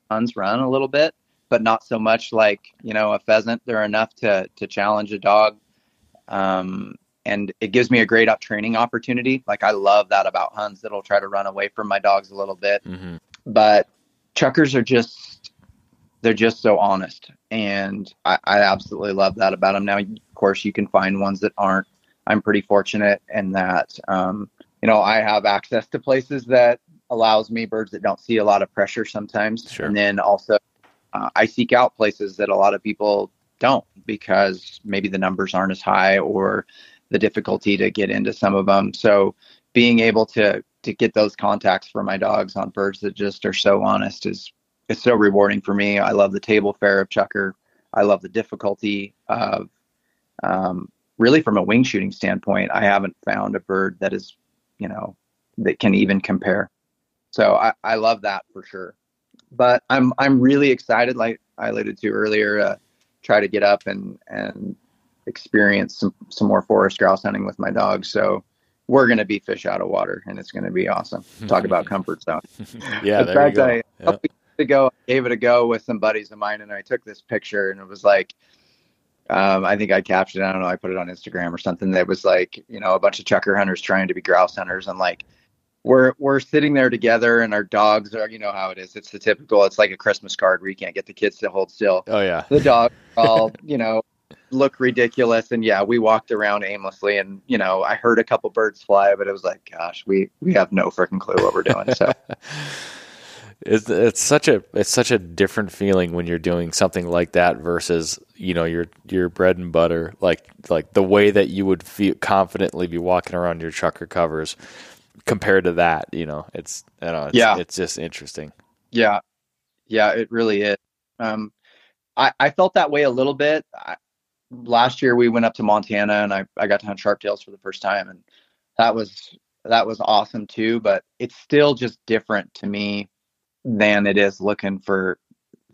Speaker 2: Huns run a little bit, but not so much like you know a pheasant. They're enough to to challenge a dog, um, and it gives me a great up training opportunity. Like I love that about Huns that'll try to run away from my dogs a little bit,
Speaker 1: mm-hmm.
Speaker 2: but chukars are just they're just so honest, and I, I absolutely love that about them. Now, of course, you can find ones that aren't. I'm pretty fortunate in that. Um, you know, I have access to places that allows me birds that don't see a lot of pressure sometimes.
Speaker 1: Sure.
Speaker 2: And then also, uh, I seek out places that a lot of people don't because maybe the numbers aren't as high or the difficulty to get into some of them. So being able to to get those contacts for my dogs on birds that just are so honest is it's so rewarding for me. I love the table fare of chukar. I love the difficulty of um, really from a wing shooting standpoint. I haven't found a bird that is, you know, that can even compare. So I, I love that for sure. But I'm I'm really excited, like I alluded to earlier, uh, try to get up and and experience some some more forest grouse hunting with my dogs. So we're going to be fish out of water, and it's going to be awesome. Talk about comfort zone.
Speaker 1: yeah, In there fact, you go. I,
Speaker 2: yep. to go, I gave it a go with some buddies of mine, and I took this picture, and it was like, um, I think I captioned, I don't know, I put it on Instagram or something. That was like, you know, a bunch of chukar hunters trying to be grouse hunters, and like we're we're sitting there together and our dogs are you know how it is it's the typical it's like a christmas card where you can't get the kids to hold still
Speaker 1: oh yeah
Speaker 2: the dogs all you know look ridiculous and yeah we walked around aimlessly and you know i heard a couple birds fly but it was like gosh we we have no freaking clue what we're doing so
Speaker 1: it's it's such a it's such a different feeling when you're doing something like that versus you know your your bread and butter like like the way that you would feel confidently be walking around your chukar covers compared to that you know it's you know it's,
Speaker 2: Yeah.
Speaker 1: it's just interesting
Speaker 2: Yeah, yeah, it really is. Um, I I felt that way a little bit. I, last year we went up to Montana and I I got to hunt sharptails for the first time and that was that was awesome too. But it's still just different to me than it is looking for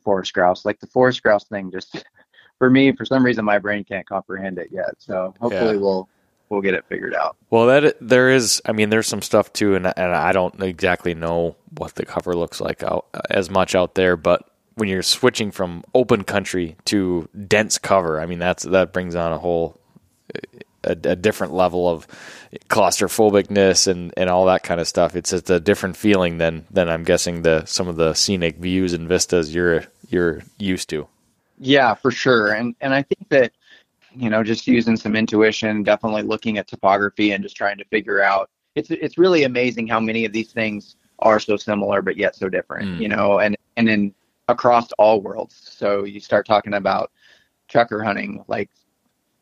Speaker 2: forest grouse. Like the forest grouse thing, just for me, for some reason my brain can't comprehend it yet. So hopefully
Speaker 1: Yeah.
Speaker 2: we'll we'll get it figured out.
Speaker 1: Well, that there is. I mean, there's some stuff too, and and I don't exactly know what the cover looks like out, as much out there. But when you're switching from open country to dense cover, I mean that's that brings on a whole a, a different level of claustrophobicness and, and all that kind of stuff. It's just a different feeling than than I'm guessing the some of the scenic views and vistas you're you're used to.
Speaker 2: Yeah, for sure. And and I think that you know, just using some intuition, definitely looking at topography and just trying to figure out it's it's really amazing how many of these things are so similar but yet so different,
Speaker 1: Mm.
Speaker 2: you know, and and in across all worlds. So you start talking about chukar hunting, like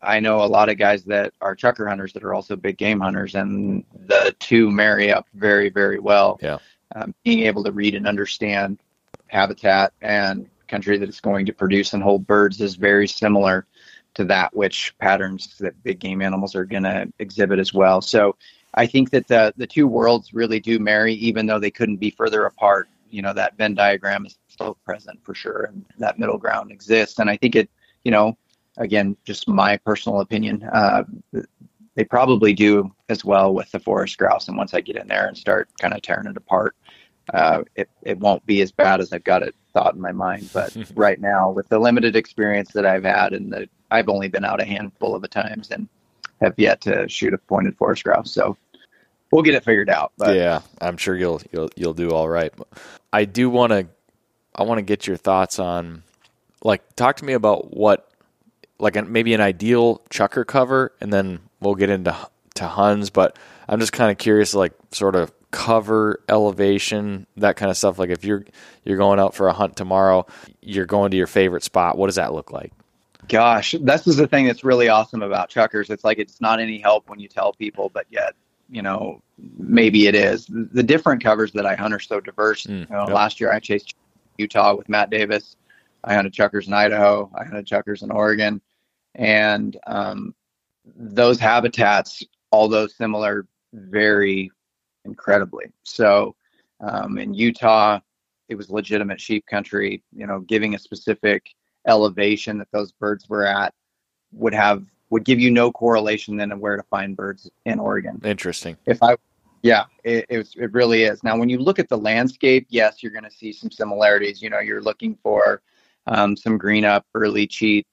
Speaker 2: I know a lot of guys that are chukar hunters that are also big game hunters, and the two marry up very, very well.
Speaker 1: Yeah.
Speaker 2: Um, being able to read and understand habitat and country that it's going to produce and hold birds is very similar to that which patterns that big game animals are going to exhibit as well. So I think that the the two worlds really do marry, even though they couldn't be further apart. You know that Venn diagram is still present for sure, and that middle ground exists. And I think it, you know, again, just my personal opinion, uh, they probably do as well with the forest grouse. And once I get in there and start kind of tearing it apart, uh, it it won't be as bad as I've got it thought in my mind. But right now, with the limited experience that I've had, and the I've only been out a handful of the times and have yet to shoot a pointed forest grouse, so we'll get it figured out. But
Speaker 1: yeah, I'm sure you'll you'll you'll do all right. I do want to I want to get your thoughts on like talk to me about what like an, maybe an ideal chukar cover and then we'll get into to Huns, but I'm just kind of curious like sort of cover elevation that kind of stuff like if you're you're going out for a hunt tomorrow, you're going to your favorite spot, what does that look like?
Speaker 2: Gosh, this is the thing that's really awesome about chukars. It's like it's not any help when you tell people, but yet, you know, maybe it is. The different covers that I hunt are so diverse.
Speaker 1: Mm,
Speaker 2: you know,
Speaker 1: yep.
Speaker 2: Last year I chased Utah with Matt Davis. I hunted chukars in Idaho. I hunted chukars in Oregon, and um, those habitats, although similar, vary incredibly. So um, in Utah, it was legitimate sheep country. You know, giving a specific elevation that those birds were at would have would give you no correlation then of where to find birds in Oregon.
Speaker 1: Interesting.
Speaker 2: If I yeah, it it, was, it really is. Now when you look at the landscape, yes, you're going to see some similarities. You know, you're looking for um, some green up early cheat.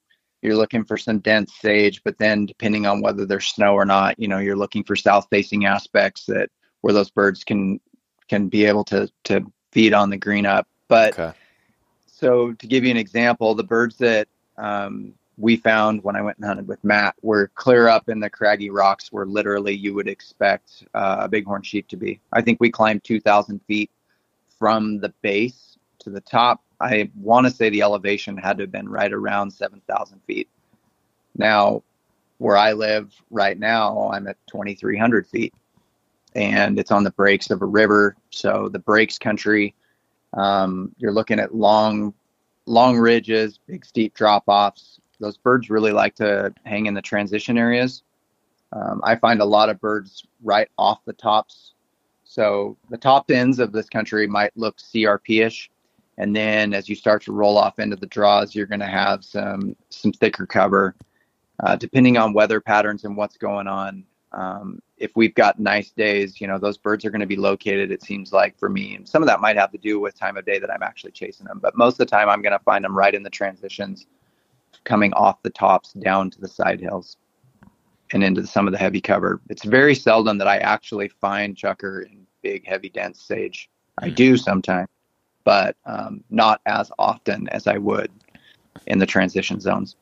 Speaker 2: You're looking for some dense sage, but then depending on whether there's snow or not, you know, you're looking for south facing aspects that where those birds can can be able to to feed on the green up. But
Speaker 1: Okay.
Speaker 2: so to give you an example, the birds that um, we found when I went and hunted with Matt we were clear up in the craggy rocks where literally you would expect uh, a bighorn sheep to be. I think we climbed 2,000 feet from the base to the top. I want to say the elevation had to have been right around 7,000 feet. Now, where I live right now, I'm at 2,300 feet and it's on the breaks of a river. So the breaks country, um, you're looking at long, long ridges, big steep drop offs. Those birds really like to hang in the transition areas. Um, I find a lot of birds right off the tops. So the top ends of this country might look CRP-ish, and then as you start to roll off into the draws, you're going to have some some thicker cover, uh, depending on weather patterns and what's going on. Um, if we've got nice days, you know, those birds are going to be located, it seems like for me. And some of that might have to do with time of day that I'm actually chasing them. But most of the time, I'm going to find them right in the transitions, coming off the tops down to the side hills and into some of the heavy cover. It's very seldom that I actually find chukar in big, heavy, dense sage. I do sometimes, but um, not as often as I would in the transition zones.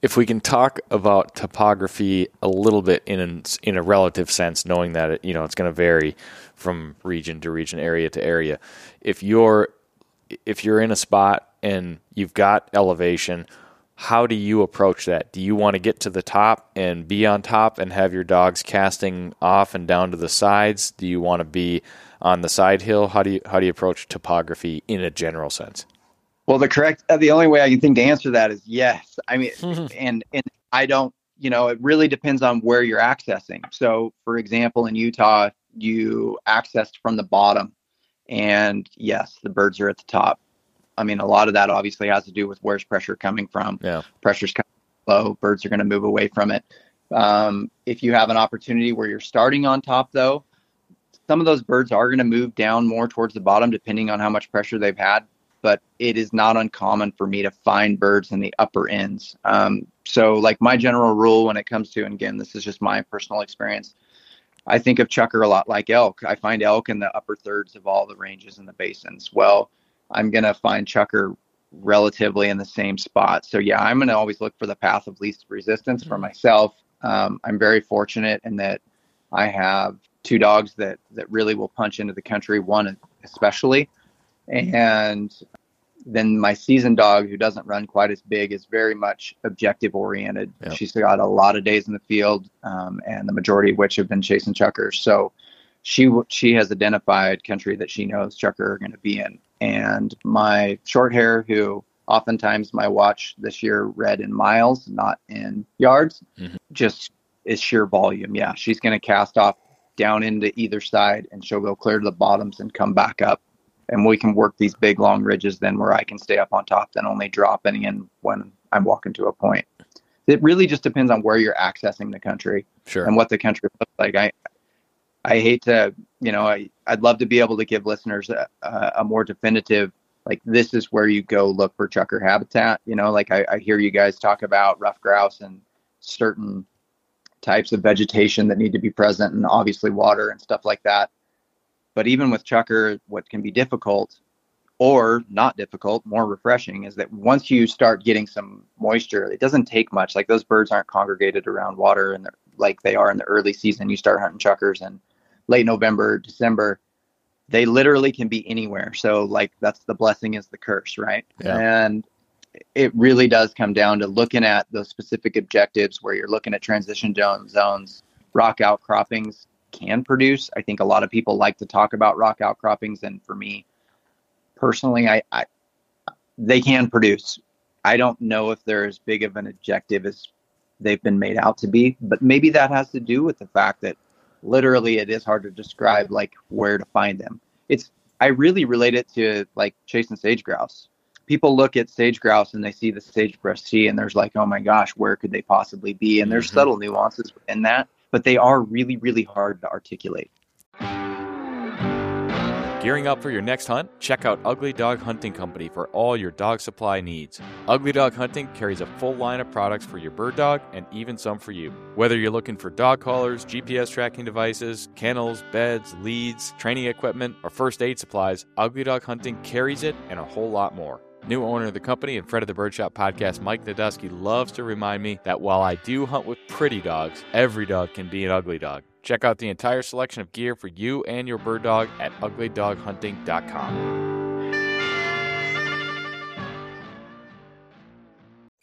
Speaker 1: If we can talk about topography a little bit in a, in a relative sense, knowing that it, you know it's going to vary from region to region, area to area. If you're if you're in a spot and you've got elevation, how do you approach that? Do you want to get to the top and be on top and have your dogs casting off and down to the sides? Do you want to be on the side hill? How do you how do you approach topography in a general sense?
Speaker 2: Well, the correct uh, the only way I can think to answer that is yes. I mean, and and I don't, you know, it really depends on where you're accessing. So, for example, in Utah, you accessed from the bottom, and yes, the birds are at the top. I mean, a lot of that obviously has to do with where's pressure coming from.
Speaker 1: Yeah,
Speaker 2: pressure's coming low, birds are going to move away from it. Um, if you have an opportunity where you're starting on top, though, some of those birds are going to move down more towards the bottom depending on how much pressure they've had but it is not uncommon for me to find birds in the upper ends um, so like my general rule when it comes to and again this is just my personal experience i think of chukar a lot like elk i find elk in the upper thirds of all the ranges in the basins well i'm going to find Chukar relatively in the same spot so yeah i'm going to always look for the path of least resistance for myself um, i'm very fortunate in that i have two dogs that that really will punch into the country. One especially, and then my season dog, who doesn't run quite as big, is very much objective oriented. Yep. She's got a lot of days in the field, um, and the majority of which have been chasing chukars. So she she has identified country that she knows chukar are going to be in. And my short hair, who oftentimes my watch this year read in miles, not in yards, mm-hmm. just is sheer volume. Yeah, she's going to cast off down into either side and she'll go clear to the bottoms and come back up. And we can work these big long ridges then where I can stay up on top, then only dropping in when I'm walking to a point. It really just depends on where you're accessing the country
Speaker 1: sure.
Speaker 2: and what the country looks like. I I hate to, you know, I, I'd love to be able to give listeners a, a more definitive, like, this is where you go look for chukar habitat. You know, like I, I hear you guys talk about ruffed grouse and certain types of vegetation that need to be present and obviously water and stuff like that. But even with chukar, what can be difficult or not difficult, more refreshing is that once you start getting some moisture, it doesn't take much. Like those birds aren't congregated around water and like they are in the early season. You start hunting chukars, in late November, December. They literally can be anywhere. So like that's the blessing is the curse, right?
Speaker 1: Yeah.
Speaker 2: And it really does come down to looking at those specific objectives where you're looking at transition zones, rock outcroppings can produce. I think a lot of people like to talk about rock outcroppings, and for me personally, I, I they can produce. I don't know if they're as big of an objective as they've been made out to be, but maybe that has to do with the fact that literally it is hard to describe like where to find them. It's I really relate it to like chasing sage grouse people look at sage grouse and they see the sagebrush sea and there's like, oh my gosh, where could they possibly be? And there's mm-hmm. subtle nuances in that, but they are really, really hard to articulate.
Speaker 1: Gearing up for your next hunt? Check out Ugly Dog Hunting Company for all your dog supply needs. Ugly Dog Hunting carries a full line of products for your bird dog and even some for you. Whether you're looking for dog collars, GPS tracking devices, kennels, beds, leads, training equipment, or first aid supplies, Ugly Dog Hunting carries it and a whole lot more. New owner of the company and friend of the Birdshot podcast, Mike Nadusky, loves to remind me that while I do hunt with pretty dogs, every dog can be an ugly dog. Check out the entire selection of gear for you and your bird dog at uglydoghunting.com.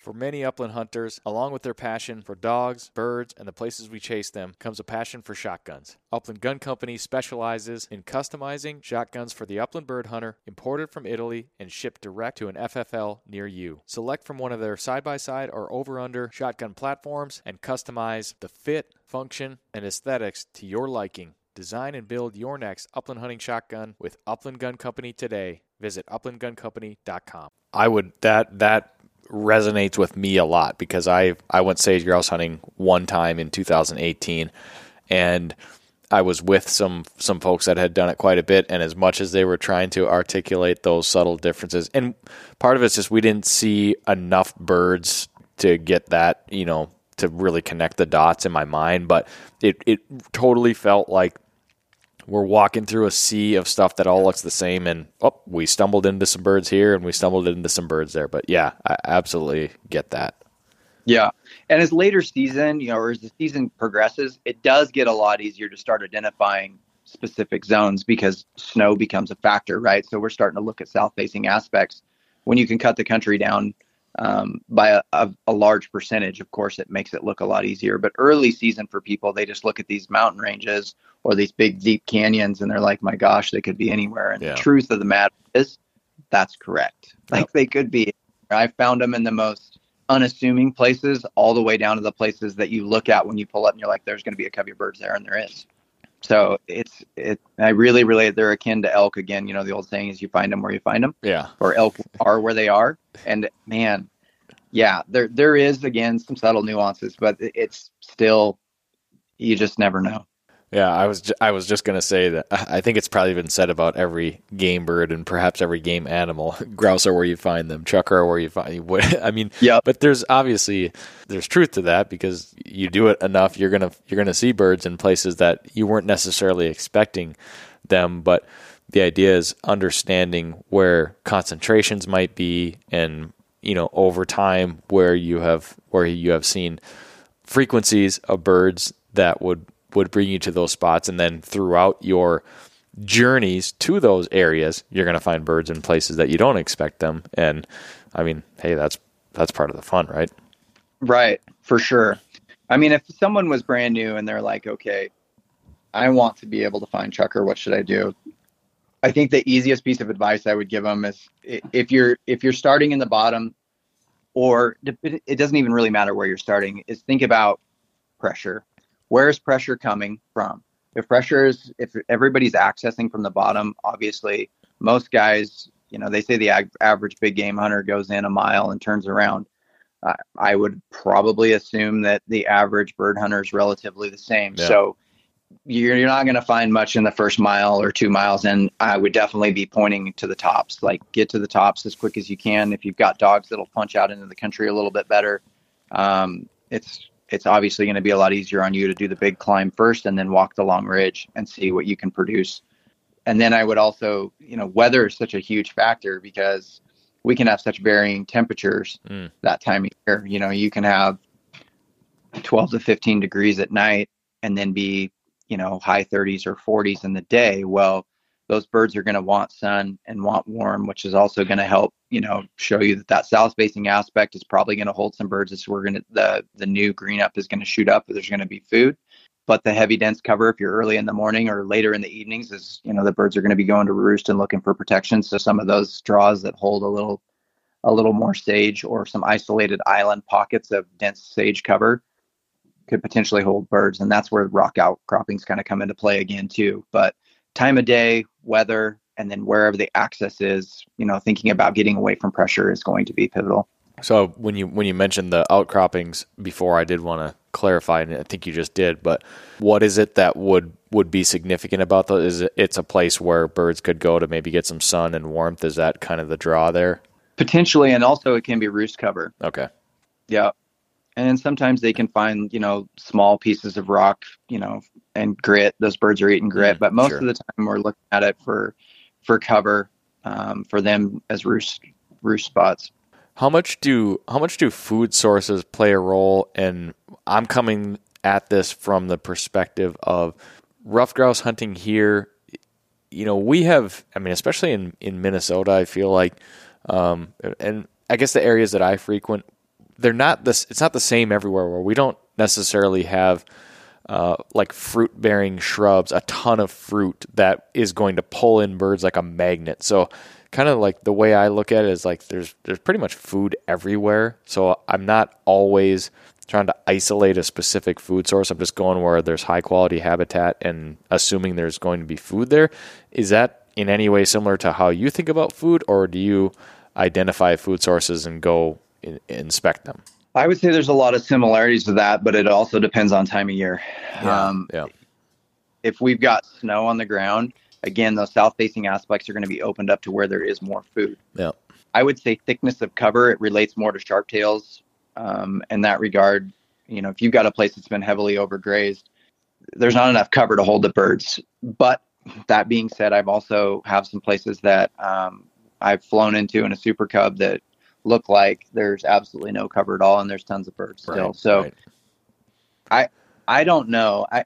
Speaker 1: For many upland hunters, along with their passion for dogs, birds, and the places we chase them, comes a passion for shotguns. Upland Gun Company specializes in customizing shotguns for the upland bird hunter, imported from Italy and shipped direct to an FFL near you. Select from one of their side by side or over under shotgun platforms and customize the fit, function, and aesthetics to your liking. Design and build your next upland hunting shotgun with Upland Gun Company today. Visit uplandguncompany.com. I would that that resonates with me a lot because I I went sage grouse hunting one time in 2018 and I was with some some folks that had done it quite a bit and as much as they were trying to articulate those subtle differences and part of it's just we didn't see enough birds to get that, you know, to really connect the dots in my mind, but it it totally felt like we're walking through a sea of stuff that all looks the same, and oh, we stumbled into some birds here and we stumbled into some birds there. But yeah, I absolutely get that.
Speaker 2: Yeah. And as later season, you know, or as the season progresses, it does get a lot easier to start identifying specific zones because snow becomes a factor, right? So we're starting to look at south facing aspects. When you can cut the country down um, by a, a, a, large percentage, of course, it makes it look a lot easier. But early season for people, they just look at these mountain ranges or these big, deep canyons and they're like, my gosh, they could be anywhere. And yeah. the truth of the matter is, that's correct. Like yep. they could be. I found them in the most unassuming places all the way down to the places that you look at when you pull up and you're like, there's going to be a covey of birds there, and there is. So it's it. I really relate. They're akin to elk again. You know, the old saying is, "You find them where you find them."
Speaker 1: Yeah.
Speaker 2: Or elk are where they are. And man, yeah, there there is again some subtle nuances, but it's still you just never know.
Speaker 1: Yeah, I was ju- I was just gonna say that I think it's probably been said about every game bird and perhaps every game animal. Grouse are where you find them. Chukar are where you find. I mean,
Speaker 2: yeah.
Speaker 1: But there's obviously there's truth to that because you do it enough, you're gonna you're gonna see birds in places that you weren't necessarily expecting them. But the idea is understanding where concentrations might be, and you know over time where you have where you have seen frequencies of birds that would would bring you to those spots. And then throughout your journeys to those areas, you're going to find birds in places that you don't expect them. And I mean, hey, that's that's part of the fun, right?
Speaker 2: Right, for sure. I mean, if someone was brand new and they're like, okay, I want to be able to find chukar, what should I do? I think the easiest piece of advice I would give them is if you're if you're starting in the bottom, or it doesn't even really matter where you're starting, is think about pressure where is pressure coming from? If pressure is, if everybody's accessing from the bottom, obviously most guys, you know, they say the ag- average big game hunter goes in a mile and turns around. Uh, I would probably assume that the average bird hunter is relatively the same. Yeah. So you're, you're not going to find much in the first mile or two miles. And I would definitely be pointing to the tops, like get to the tops as quick as you can. If you've got dogs that'll punch out into the country a little bit better, um, it's it's obviously going to be a lot easier on you to do the big climb first and then walk the long ridge and see what you can produce. And then I would also, you know, weather is such a huge factor because we can have such varying temperatures mm. that time of year. You know, you can have 12 to 15 degrees at night and then be, you know, high 30s or 40s in the day. Well, those birds are going to want sun and want warm, which is also going to help, you know, show you that that south facing aspect is probably going to hold some birds as we're going to, the, the new green up is going to shoot up, there's going to be food. But the heavy dense cover, if you're early in the morning or later in the evenings, is, you know, the birds are going to be going to roost and looking for protection. So some of those straws that hold a little, a little more sage or some isolated island pockets of dense sage cover could potentially hold birds. And that's where rock outcroppings kind of come into play again, too. But time of day, weather, and then wherever the access is, you know, thinking about getting away from pressure is going to be pivotal.
Speaker 1: So when you when you mentioned the outcroppings before, I did want to clarify, and I think you just did. But what is it that would would be significant about those? Is it, it's a place where birds could go to maybe get some sun and warmth? Is that kind of the draw there?
Speaker 2: Potentially, and also it can be roost cover.
Speaker 1: Okay.
Speaker 2: Yeah, and sometimes they can find you know small pieces of rock you know and grit. Those birds are eating grit. Mm, but most sure. of the time we're looking at it for for cover um, for them as roost roost spots.
Speaker 1: How much do how much do food sources play a role? And i'm coming at this from the perspective of ruffed grouse hunting here. You know we have i mean especially in in minnesota i feel like um, and i guess the areas that i frequent they're not this. It's not the same everywhere. Where we don't necessarily have uh, like fruit bearing shrubs, a ton of fruit that is going to pull in birds like a magnet. So kind of like the way I look at it is like there's there's pretty much food everywhere. So I'm not always trying to isolate a specific food source. I'm just going where there's high quality habitat and assuming there's going to be food there. Is that in any way similar to how you think about food, or do you identify food sources and go in, inspect them?
Speaker 2: I would say there's a lot of similarities to that, but it also depends on time of year.
Speaker 1: Yeah, um, yeah.
Speaker 2: If we've got snow on the ground, again, those south facing aspects are going to be opened up to where there is more food.
Speaker 1: Yeah.
Speaker 2: I would say thickness of cover, it relates more to sharp tails um, in that regard. You know, if you've got a place that's been heavily overgrazed, there's not enough cover to hold the birds. But
Speaker 3: that being said, I've also have some places that um, I've flown into in a Super Cub that look like there's absolutely no cover at all, and there's tons of birds still. So
Speaker 1: right.
Speaker 3: I I don't know. I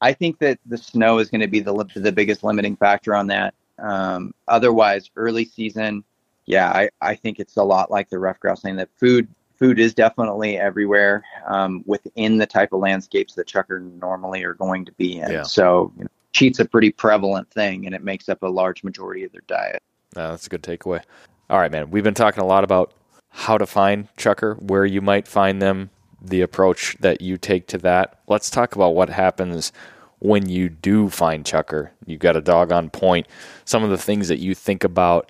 Speaker 3: I think that the snow is going to be the the biggest limiting factor on that. Um, otherwise, early season, yeah, I, I think it's a lot like the ruffed grouse saying that food food is definitely everywhere um, within the type of landscapes that chukar normally are going to be in.
Speaker 1: Yeah.
Speaker 3: So you know, cheat's a pretty prevalent thing, and it makes up a large majority of their diet.
Speaker 1: Uh, that's a good takeaway. All right, man. We've been talking a lot about how to find chukar, where you might find them, the approach that you take to that. Let's talk about what happens when you do find chukar. You've got a dog on point. Some of the things that you think about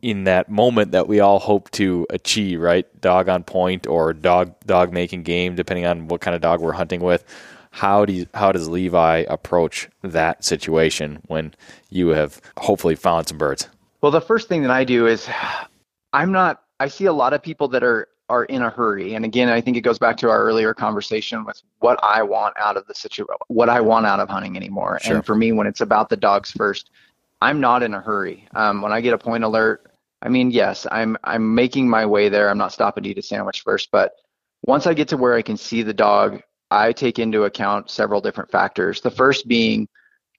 Speaker 1: in that moment that we all hope to achieve, right? Dog on point or dog dog making game, depending on what kind of dog we're hunting with. How do you, how does Levi approach that situation when you have hopefully found some birds?
Speaker 2: Well, the first thing that I do is I'm not I see a lot of people that are are in a hurry. And again, I think it goes back to our earlier conversation with what I want out of the situation, what I want out of hunting anymore.
Speaker 1: Sure.
Speaker 2: And for me, when it's about the dogs first, I'm not in a hurry. Um, when I get a point alert, I mean, yes, I'm I'm making my way there. I'm not stopping to eat a sandwich first, but once I get to where I can see the dog, I take into account several different factors. The first being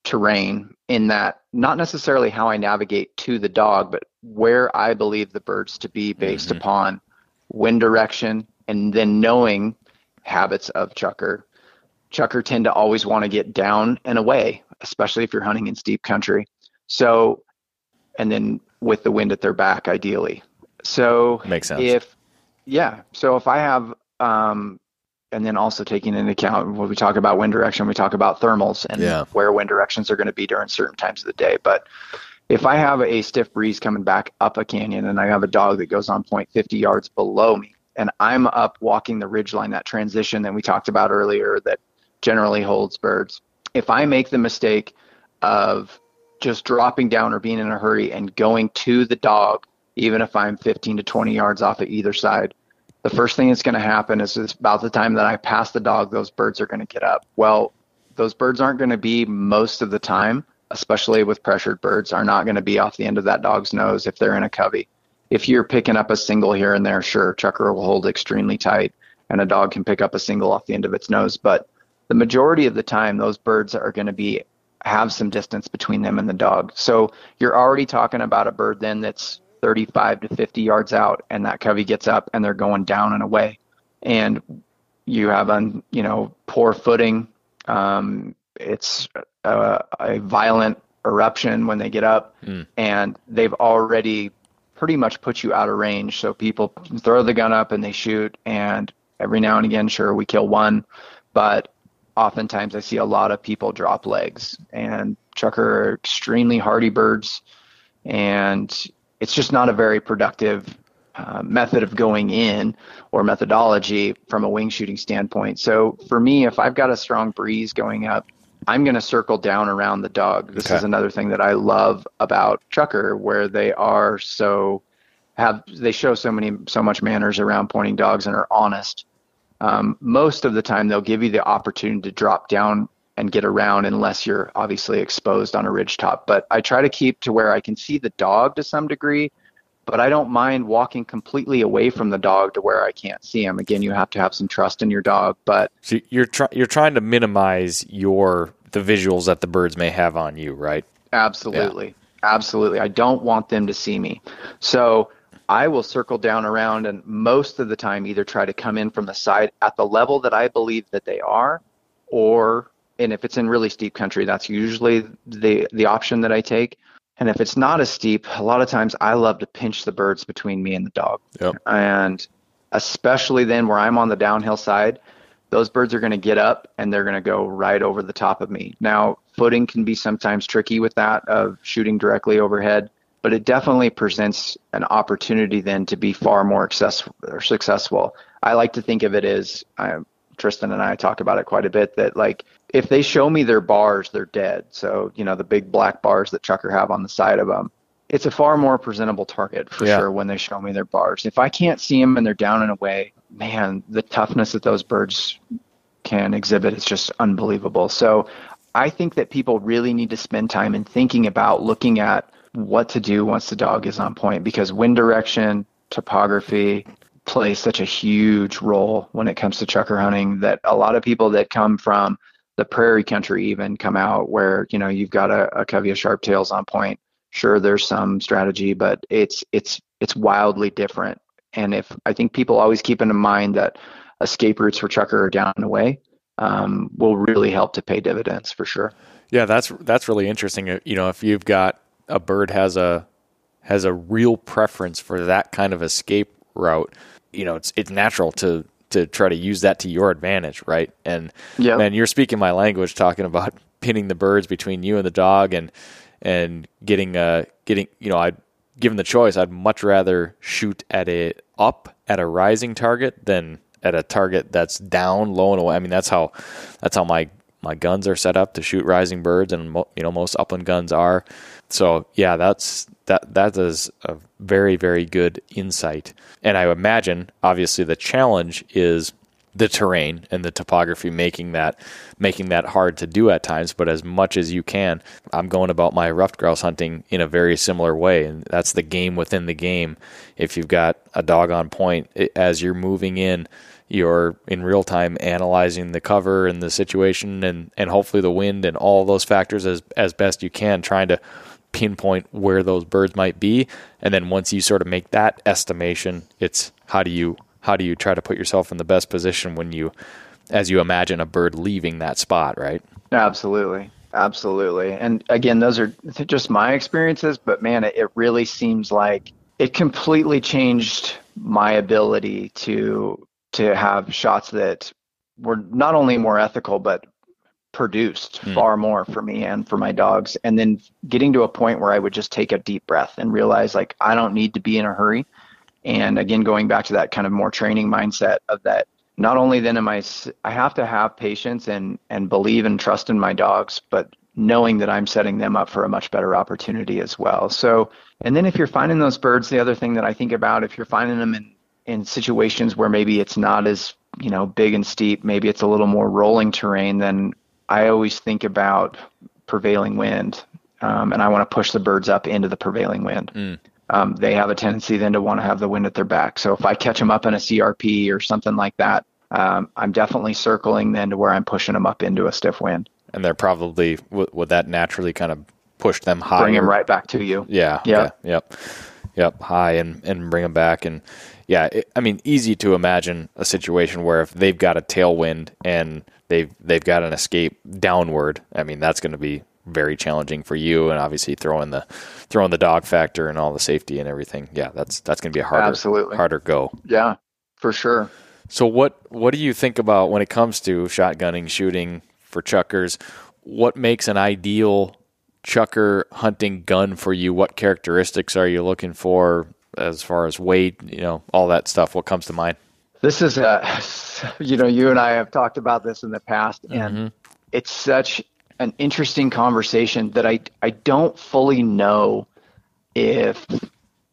Speaker 2: terrain, in that not necessarily how I navigate to the dog, but where I believe the birds to be based
Speaker 1: Mhm.
Speaker 2: upon wind direction and then knowing habits of chukar. Chukar tend to always want to get down and away, especially if you're hunting in steep country. So, and then with the wind at their back, ideally. So,
Speaker 1: Makes sense.
Speaker 2: if yeah so if i have um and then also taking into account when we talk about wind direction we talk about thermals and
Speaker 1: Yeah.
Speaker 2: where wind directions are going to be during certain times of the day but if i have a stiff breeze coming back up a canyon and i have a dog that goes on point 50 yards below me and i'm up walking the ridge line that transition that we talked about earlier that generally holds birds if i make the mistake of just dropping down or being in a hurry and going to the dog even if I'm 15 to 20 yards off of either side. The first thing that's going to happen is it's about the time that I pass the dog, those birds are going to get up. Well, those birds aren't going to be most of the time, especially with pressured birds, are not going to be off the end of that dog's nose if they're in a covey. If you're picking up a single here and there, sure, chukar will hold extremely tight and a dog can pick up a single off the end of its nose. But the majority of the time, those birds are going to be have some distance between them and the dog. So you're already talking about a bird then that's 35 to 50 yards out and that covey gets up and they're going down and away. And you have on, you know poor footing. Um, it's a, a violent eruption when they get up
Speaker 1: Mm.
Speaker 2: and they've already pretty much put you out of range. So people throw the gun up and they shoot and every now and again sure we kill one but oftentimes i see a lot of people drop legs. And chukar are extremely hardy birds and it's just not a very productive uh, method of going in or methodology from a wing shooting standpoint. So for me, if I've got a strong breeze going up, I'm going to circle down around the dog. This
Speaker 1: Okay.
Speaker 2: is another thing that I love about Chukar, where they are so have they show so many so much manners around pointing dogs and are honest. Um, most of the time, they'll give you the opportunity to drop down and get around unless you're obviously exposed on a ridge top. But I try to keep to where I can see the dog to some degree, but I don't mind walking completely away from the dog to where I can't see him. Again, you have to have some trust in your dog, but
Speaker 1: So you're try- you're trying to minimize your the visuals that the birds may have on you, right?
Speaker 2: Absolutely. Absolutely. I don't want them to see me. So I will circle down around and most of the time either try to come in from the side at the level that I believe that they are, or and if it's in really steep country, that's usually the the option that I take. And if it's not as steep, a lot of times I love to pinch the birds between me and the dog.
Speaker 1: Yep.
Speaker 2: And especially then where I'm on the downhill side, those birds are going to get up and they're going to go right over the top of me. Now, footing can be sometimes tricky with that of shooting directly overhead, but it definitely presents an opportunity then to be far more successful. Or successful. I like to think of it as I, Tristan and I talk about it quite a bit that like if they show me their bars, they're dead. So you know the big black bars that Chukar have on the side of them. It's a far more presentable target for
Speaker 1: Yeah.
Speaker 2: sure when they show me their bars. If I can't see them and they're down and away, man, the toughness that those birds can exhibit is just unbelievable. So I think that people really need to spend time in thinking about looking at what to do once the dog is on point because wind direction, topography plays such a huge role when it comes to chukar hunting that a lot of people that come from the prairie country even come out where you know you've got a, a covey of sharp tails on point. Sure there's some strategy but it's it's it's wildly different. And if i think people always keep in mind that escape routes for chukar are down and away um, will really help to pay dividends for sure.
Speaker 1: Yeah that's that's really interesting. Uh, you know if you've got a bird has a has a real preference for that kind of escape route you know it's it's natural to to try to use that to your advantage, right? And yep. man, you're speaking my language, talking about pinning the birds between you and the dog, and and getting uh getting you know I'd given the choice, I'd much rather shoot at a up at a rising target than at a target that's down low and away. I mean that's how that's how my my guns are set up to shoot rising birds, and you know most upland guns are. So yeah, that's that that is a very very good insight. And I imagine, obviously, the challenge is the terrain and the topography making that making that hard to do at times but as much as you can i'm going about my ruffed grouse hunting in a very similar way and that's the game within the game if you've got a dog on point as you're moving in you're in real time analyzing the cover and the situation and, and hopefully the wind and all those factors as, as best you can, trying to pinpoint where those birds might be. And then once you sort of make that estimation, it's how do you how do you try to put yourself in the best position when you as you imagine a bird leaving that spot, right?
Speaker 2: Absolutely. Absolutely. And again, those are just my experiences, but man, it, it really seems like it completely changed my ability to to have shots that were not only more ethical but produced mm. far more for me and for my dogs. And then getting to a point where i would just take a deep breath and realize like i don't need to be in a hurry. And again going back to that kind of more training mindset of that not only then am i i have to have patience and and believe and trust in my dogs but knowing that i'm setting them up for a much better opportunity as well. So and then if you're finding those birds the other thing that i think about if you're finding them in in situations where maybe it's not as you know big and steep maybe it's a little more rolling terrain then i always think about prevailing wind um, and i want to push the birds up into the prevailing wind. Mm. um, they have a tendency then to want to have the wind at their back. So if i catch them up in a crp or something like that um, i'm definitely circling then to where i'm pushing them up into a stiff wind.
Speaker 1: And they're probably would that naturally kind of push them high
Speaker 2: bring them right back to you.
Speaker 1: Yeah yeah. okay. yep yep high and and bring them back and yeah, it, I mean, easy to imagine a situation where if they've got a tailwind and they've they've got an escape downward, I mean, that's going to be very challenging for you, and obviously throwing the throwing the dog factor and all the safety and everything. Yeah, that's that's going to be a harder Absolutely. harder go.
Speaker 2: Yeah, for sure.
Speaker 1: So what what do you think about when it comes to shotgunning, shooting for chukars? What makes an ideal chukar hunting gun for you? What characteristics are you looking for? As far as weight, you know, all that stuff? What comes to mind?
Speaker 2: This is a, you know, you and I have talked about this in the past, and mm-hmm. it's such an interesting conversation that I I don't fully know if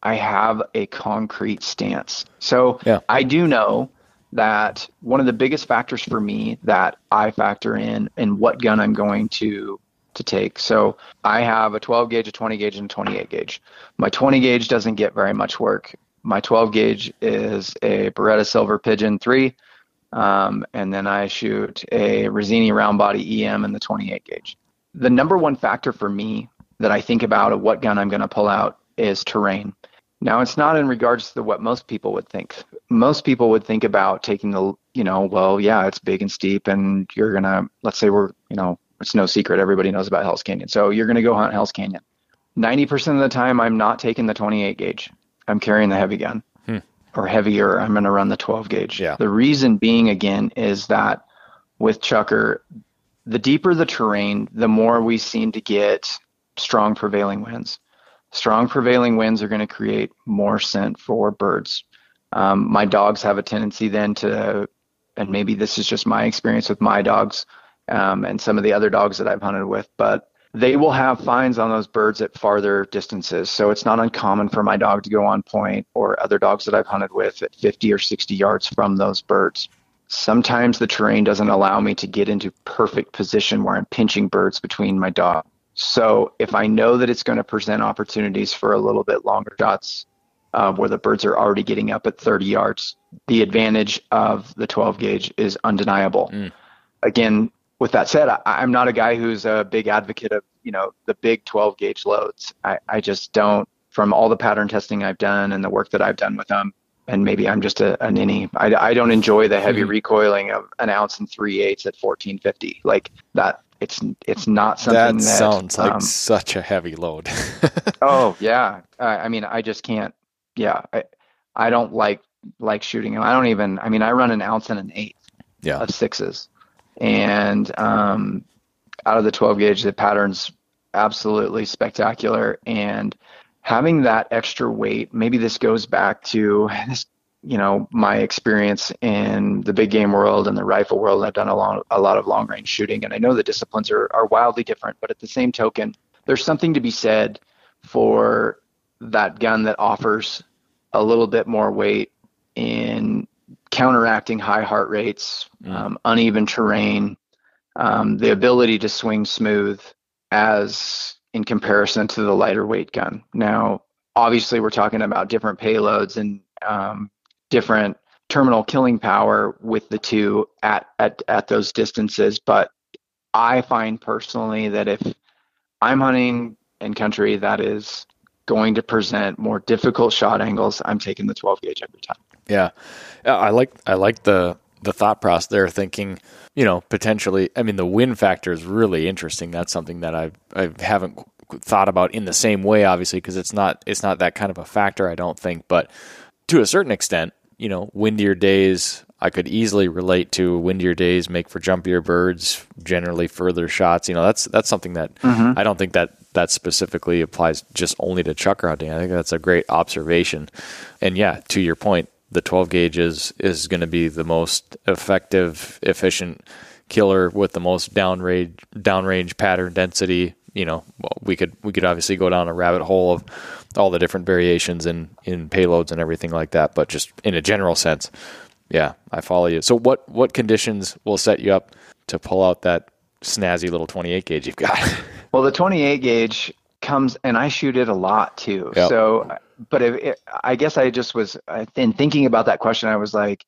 Speaker 2: I have a concrete stance. So yeah. I do know that one of the biggest factors for me that I factor in in what gun I'm going to to take. So I have a 12 gauge, a 20 gauge, and a 28 gauge. My 20 gauge doesn't get very much work. My 12 gauge is a Beretta Silver Pigeon 3, um, and then I shoot a Rizzini round body EM in the 28 gauge. The number one factor for me that I think about of what gun I'm going to pull out is terrain. Now, it's not in regards to what most people would think. Most people would think about taking the, you know, well, yeah, it's big and steep, and you're to, let's say we're, you know, it's no secret. Everybody knows about Hell's Canyon. So you're going to go hunt Hell's Canyon. 90% of the time, I'm not taking the 28 gauge. I'm carrying the heavy gun hmm. or heavier. I'm going to run the 12 gauge. Yeah. The reason being, again, is that with Chukar, the deeper the terrain, the more we seem to get strong prevailing winds. Strong prevailing winds are going to create more scent for birds. Um, my dogs have a tendency then to, and maybe this is just my experience with my dogs, um, and some of the other dogs that I've hunted with, but they will have finds on those birds at farther distances. So it's not uncommon for my dog to go on point or other dogs that I've hunted with at 50 or 60 yards from those birds. sometimes the terrain doesn't allow me to get into perfect position where I'm pinching birds between my dog. So if I know that it's going to present opportunities for a little bit longer shots uh, where the birds are already getting up at 30 yards, the advantage of the 12 gauge is undeniable. Mm. Again, with that said, I, am not a guy who's a big advocate of you know the big 12 gauge loads. I, I just don't. From all the pattern testing I've done and the work that I've done with them, and maybe I'm just a, a ninny. I, I don't enjoy the heavy mm-hmm. recoiling of an ounce and three eighths at 1450. Like that, it's it's not something that,
Speaker 1: that sounds like um, such a heavy load.
Speaker 2: oh yeah, I, I mean I just can't. Yeah, I I don't like like shooting. Them. I don't even. I mean I run an ounce and an eighth
Speaker 1: yeah.
Speaker 2: of sixes, and um, out of the 12 gauge, the pattern's absolutely spectacular and having that extra weight, maybe this goes back to this, you know, my experience in the big game world and the rifle world. I've done a, long, a lot of long range shooting, and I know the disciplines are, are wildly different, but at the same token, there's something to be said for that gun that offers a little bit more weight in counteracting high heart rates, mm. um, uneven terrain, um, the ability to swing smooth as in comparison to the lighter weight gun. Now, obviously, we're talking about different payloads and um, different terminal killing power with the two at, at at those distances. But I find personally that if I'm hunting in country that is going to present more difficult shot angles, I'm taking the 12 gauge every time.
Speaker 1: Yeah, I like I like the the thought process there, thinking you know, potentially. I mean, the win factor is really interesting. That's something that I I haven't thought about in the same way, obviously, because it's not it's not that kind of a factor. I don't think, but to a certain extent, you know, windier days. I could easily relate to windier days make for jumpier birds, generally further shots. You know, that's that's something that mm-hmm. I don't think that that specifically applies just only to chukar hunting. I think that's a great observation. And yeah, to your point, the 12 gauge is, is going to be the most effective, efficient killer with the most downrange downrange pattern density. You know, we could we could obviously go down a rabbit hole of all the different variations in in payloads and everything like that, but just in a general sense, yeah, I follow you. So what what conditions will set you up to pull out that snazzy little 28 gauge you've got?
Speaker 2: well, the 28 gauge comes and I shoot it a lot too. Yep. So but if it, I guess I just was in thinking about that question. I was like,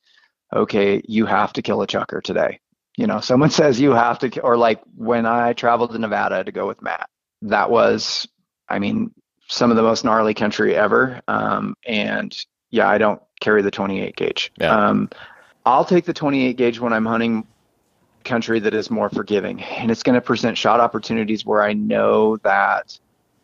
Speaker 2: okay, you have to kill a chukar today. You know, someone says you have to, or like when I traveled to Nevada to go with Matt, that was, I mean, some of the most gnarly country ever. Um, and yeah, I don't carry the 28 gauge. Yeah. Um, I'll take the 28 gauge when I'm hunting country that is more forgiving, and it's going to present shot opportunities where I know that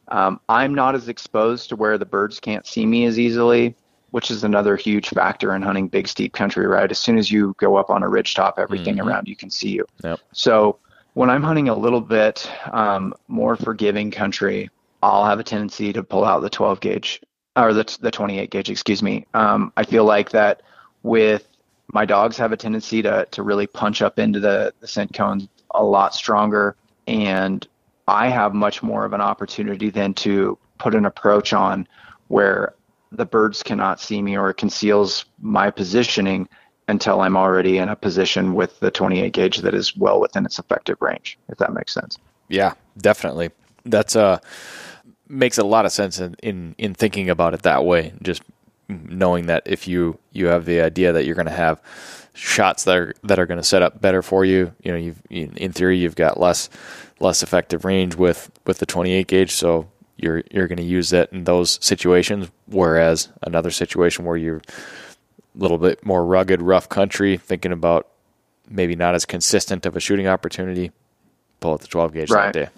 Speaker 2: um, I'm not as exposed to where the birds can't see me as easily, which is another huge factor in hunting big steep country. Right, as soon as you go up on a ridge top, everything mm-hmm. around you can see you.
Speaker 1: Yep.
Speaker 2: So when I'm hunting a little bit um, more forgiving country, I'll have a tendency to pull out the 12 gauge or the the 28 gauge. Excuse me. Um, I feel like that with my dogs have a tendency to to really punch up into the the scent cones a lot stronger and I have much more of an opportunity than to put an approach on where the birds cannot see me or it conceals my positioning until I'm already in a position with the 28 gauge that is well within its effective range, if that makes sense.
Speaker 1: Yeah, definitely. That's uh makes a lot of sense in, in, in thinking about it that way. Just knowing that if you you have the idea that you're going to have shots that are that are going to set up better for you, you know, you've in theory you've got less less effective range with with the 28 gauge, so you're you're going to use it in those situations. Whereas another situation where you're a little bit more rugged, rough country, thinking about maybe not as consistent of a shooting opportunity, pull out the 12 gauge right. that day.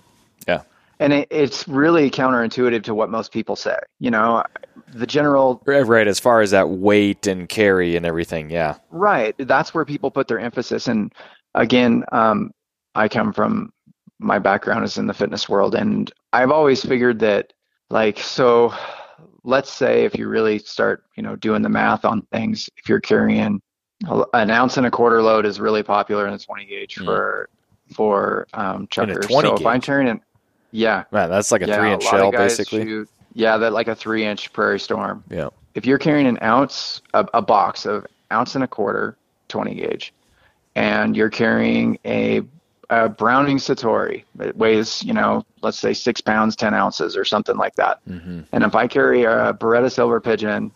Speaker 1: Yeah.
Speaker 2: And it, it's really counterintuitive to what most people say. You know, the general
Speaker 1: right as far as that weight and carry and everything. Yeah.
Speaker 2: Right. That's where people put their emphasis. And again, um, I come from my background is in the fitness world and I've always figured that like so let's say if you really start, you know, doing the math on things, if you're carrying an ounce and a quarter load is really popular in the 20 gauge mm. for for um chukars. So gauge. if I'm carrying an yeah.
Speaker 1: Man, that's like a yeah, three inch shell basically. Shoot,
Speaker 2: yeah, that like a three inch prairie storm.
Speaker 1: Yeah.
Speaker 2: If you're carrying an ounce a, a box of ounce and a quarter 20 gauge, and you're carrying a, a Browning Citori that weighs, you know, let's say six pounds, 10 ounces or something like that. Mm-hmm. And if I carry a Beretta Silver Pigeon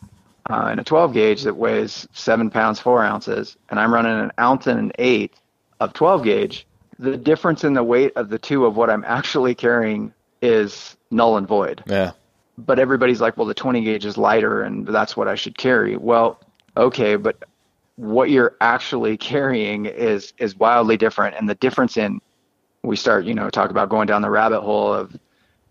Speaker 2: uh, in a 12 gauge that weighs seven pounds, four ounces, and I'm running an ounce and an eighth of 12 gauge, the difference in the weight of the two of what I'm actually carrying is null and void.
Speaker 1: Yeah.
Speaker 2: But everybody's like, well, the 20 gauge is lighter and that's what I should carry. Well, okay, but what you're actually carrying is is wildly different and the difference in we start, you know, talk about going down the rabbit hole of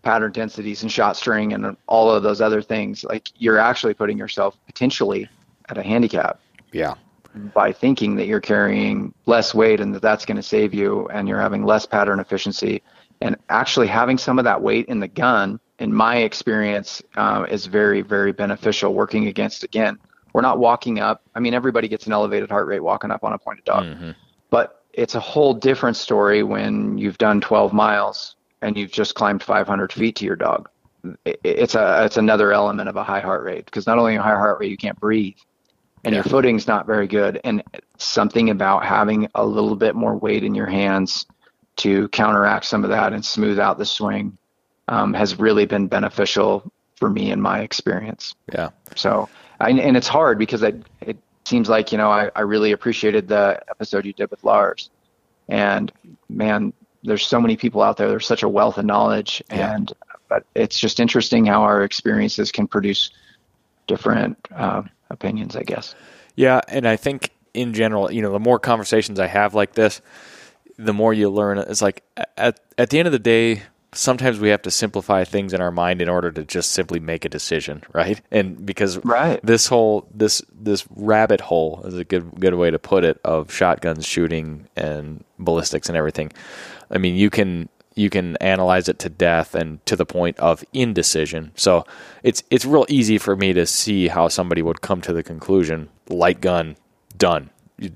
Speaker 2: pattern densities and shot string and all of those other things. Like you're actually putting yourself potentially at a handicap.
Speaker 1: Yeah
Speaker 2: by thinking that you're carrying less weight and that that's going to save you and you're having less pattern efficiency and actually having some of that weight in the gun in my experience uh, is very very beneficial working against again we're not walking up i mean everybody gets an elevated heart rate walking up on a pointed dog mm-hmm. but it's a whole different story when you've done 12 miles and you've just climbed 500 feet to your dog it's a it's another element of a high heart rate because not only a high heart rate you can't breathe and yeah. your footing's not very good. And something about having a little bit more weight in your hands to counteract some of that and smooth out the swing um, has really been beneficial for me in my experience.
Speaker 1: Yeah.
Speaker 2: So, I, and it's hard because I, it seems like, you know, I, I really appreciated the episode you did with Lars. And man, there's so many people out there. There's such a wealth of knowledge. Yeah. And, but it's just interesting how our experiences can produce different uh, opinions, I guess.
Speaker 1: Yeah, and I think in general, you know, the more conversations I have like this, the more you learn. It's like at at the end of the day, sometimes we have to simplify things in our mind in order to just simply make a decision, right? And because
Speaker 2: right.
Speaker 1: this whole this this rabbit hole is a good good way to put it of shotguns shooting and ballistics and everything. I mean, you can you can analyze it to death and to the point of indecision. So it's it's real easy for me to see how somebody would come to the conclusion light gun done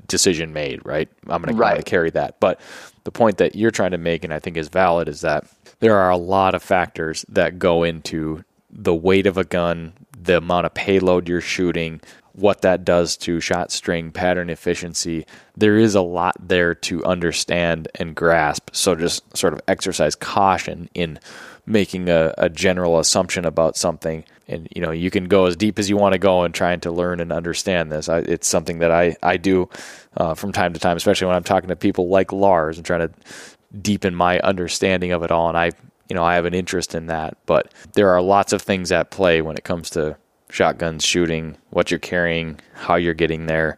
Speaker 1: decision made right i'm going right. to carry that but the point that you're trying to make and i think is valid is that there are a lot of factors that go into the weight of a gun the amount of payload you're shooting what that does to shot string pattern efficiency. There is a lot there to understand and grasp. So just sort of exercise caution in making a, a general assumption about something. And you know, you can go as deep as you want to go in trying to learn and understand this. I, it's something that I I do uh, from time to time, especially when I'm talking to people like Lars and trying to deepen my understanding of it all. And I you know I have an interest in that. But there are lots of things at play when it comes to shotguns shooting, what you're carrying, how you're getting there,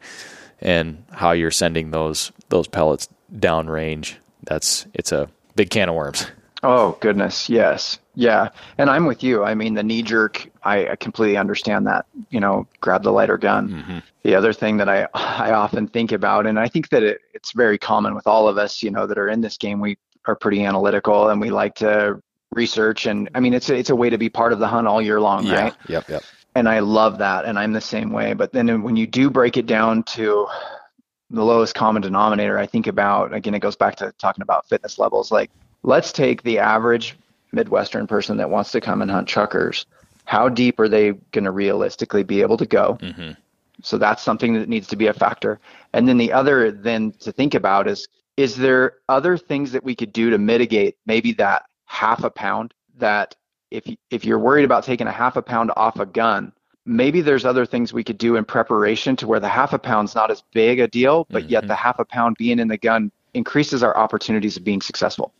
Speaker 1: and how you're sending those those pellets downrange. That's it's a big can of worms.
Speaker 2: Oh goodness, yes, yeah, and I'm with you. I mean, the knee jerk, I, I completely understand that. You know, grab the lighter gun. Mm-hmm. The other thing that I I often think about, and I think that it, it's very common with all of us, you know, that are in this game. We are pretty analytical, and we like to research, and I mean, it's a, it's a way to be part of the hunt all year long,
Speaker 1: yeah.
Speaker 2: right?
Speaker 1: Yep, yep
Speaker 2: and I love that, and I'm the same way. But then when you do break it down to the lowest common denominator, I think about again, it goes back to talking about fitness levels. Like, let's take the average Midwestern person that wants to come and hunt chukars. How deep are they going to realistically be able to go? Mm-hmm. So that's something that needs to be a factor. And then the other then to think about is is there other things that we could do to mitigate maybe that half a pound that if if you're worried about taking a half a pound off a gun, maybe there's other things we could do in preparation to where the half a pound's not as big a deal, but mm-hmm. yet the half a pound being in the gun increases our opportunities of being successful.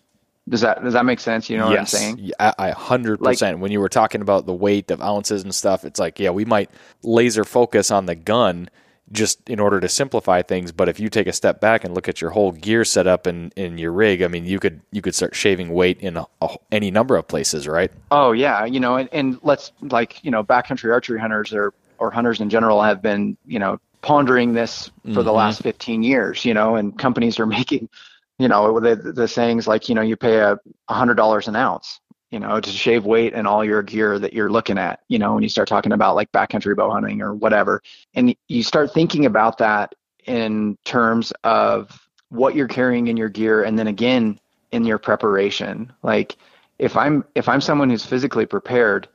Speaker 2: Does that does that make sense? You know yes. what I'm saying?
Speaker 1: I hundred percent. When you were talking about the weight of ounces and stuff, it's like yeah, we might laser focus on the gun just in order to simplify things. But if you take a step back and look at your whole gear setup in, in your rig, I mean, you could you could start shaving weight in a, a, any number of places, right?
Speaker 2: Oh yeah, you know, and, and let's like you know, backcountry archery hunters or or hunters in general have been you know pondering this for mm-hmm. the last 15 years, you know, and companies are making, you know, the, the sayings like, you know, you pay a hundred dollars an ounce you know, to shave weight and all your gear that you're looking at, you know, when you start talking about like backcountry bow hunting or whatever. And you start thinking about that in terms of what you're carrying in your gear and then again in your preparation. Like if I'm if I'm someone who's physically prepared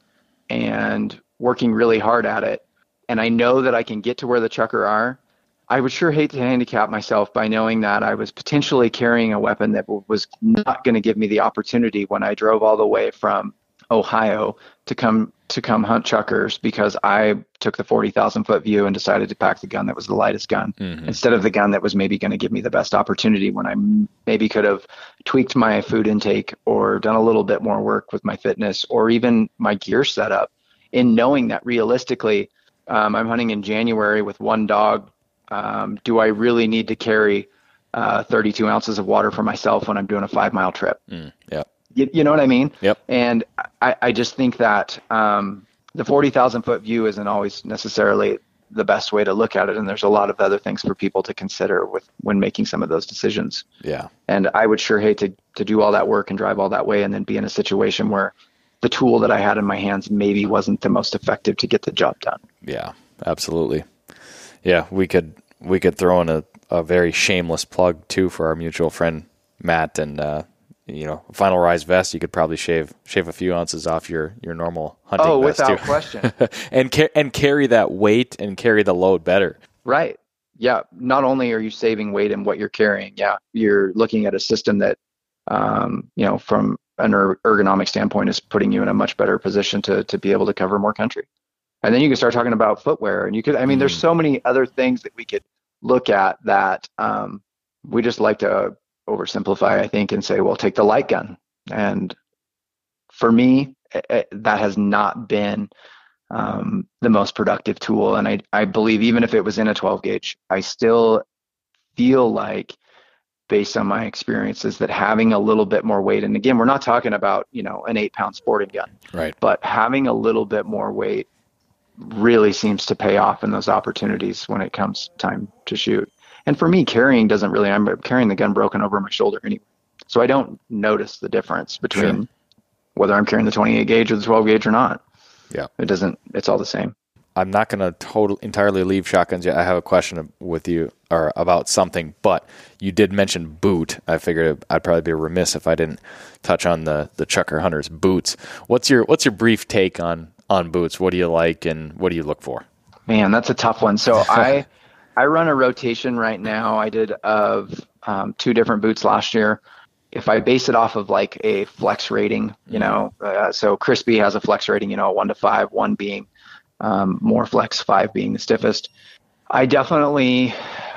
Speaker 2: and working really hard at it and I know that I can get to where the chukar are, I would sure hate to handicap myself by knowing that I was potentially carrying a weapon that was not going to give me the opportunity when I drove all the way from Ohio to come to come hunt chukars because I took the 40,000 foot view and decided to pack the gun that was the lightest gun mm-hmm. instead of the gun that was maybe going to give me the best opportunity when I maybe could have tweaked my food intake or done a little bit more work with my fitness or even my gear setup in knowing that realistically um, I'm hunting in January with one dog. Um, do I really need to carry uh, 32 ounces of water for myself when I'm doing a five mile trip?
Speaker 1: Mm, yeah.
Speaker 2: You, you, know what I mean?
Speaker 1: Yep.
Speaker 2: And I, I just think that um, the 40,000 foot view isn't always necessarily the best way to look at it. And there's a lot of other things for people to consider with when making some of those decisions.
Speaker 1: Yeah.
Speaker 2: And I would sure hate to, to do all that work and drive all that way and then be in a situation where the tool that I had in my hands maybe wasn't the most effective to get the job done.
Speaker 1: Yeah, absolutely. Yeah, we could we could throw in a, a very shameless plug too for our mutual friend Matt and uh, you know final rise vest. You could probably shave shave a few ounces off your your normal hunting
Speaker 2: oh,
Speaker 1: vest
Speaker 2: without
Speaker 1: too.
Speaker 2: question,
Speaker 1: and ca- and carry that weight and carry the load better.
Speaker 2: Right. Yeah. Not only are you saving weight in what you're carrying, yeah, you're looking at a system that, um, you know, from an er- ergonomic standpoint is putting you in a much better position to to be able to cover more country. And then you can start talking about footwear, and you could. I mean, mm. there's so many other things that we could look at that um, we just like to oversimplify, I think, and say, well, take the light gun. And for me, it, it, that has not been um, the most productive tool. And I, I believe even if it was in a 12 gauge, I still feel like based on my experiences that having a little bit more weight and again we're not talking about you know an eight pound sporting gun
Speaker 1: right
Speaker 2: but having a little bit more weight really seems to pay off in those opportunities when it comes time to shoot and for me carrying doesn't really i'm carrying the gun broken over my shoulder anyway so i don't notice the difference between sure. whether i'm carrying the 28 gauge or the 12 gauge or not
Speaker 1: yeah
Speaker 2: it doesn't it's all the same
Speaker 1: I'm not going to totally entirely leave shotguns yet. I have a question with you or about something, but you did mention boot. I figured I'd probably be remiss if I didn't touch on the the Chukar Hunters boots. What's your what's your brief take on on boots? What do you like and what do you look for?
Speaker 2: Man, that's a tough one. So I I run a rotation right now. I did of um, two different boots last year. If I base it off of like a flex rating, you mm-hmm. know, uh, so Crispi has a flex rating, you know, one to five, one being um, more flex, five being the stiffest. I definitely,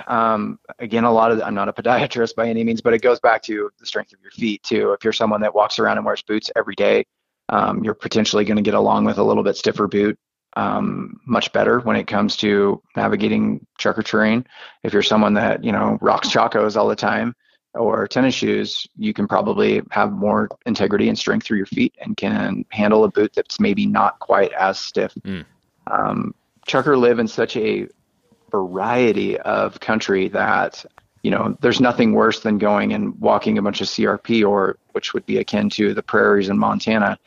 Speaker 2: um, again, a lot of, I'm not a podiatrist by any means, but it goes back to the strength of your feet too. If you're someone that walks around and wears boots every day, um, you're potentially going to get along with a little bit stiffer boot um, much better when it comes to navigating chukar terrain. If you're someone that, you know, rocks chacos all the time or tennis shoes, you can probably have more integrity and strength through your feet and can handle a boot that's maybe not quite as stiff. Mm um, chukar live in such a variety of country that you know there's nothing worse than going and walking a bunch of CRP or which would be akin to the prairies in Montana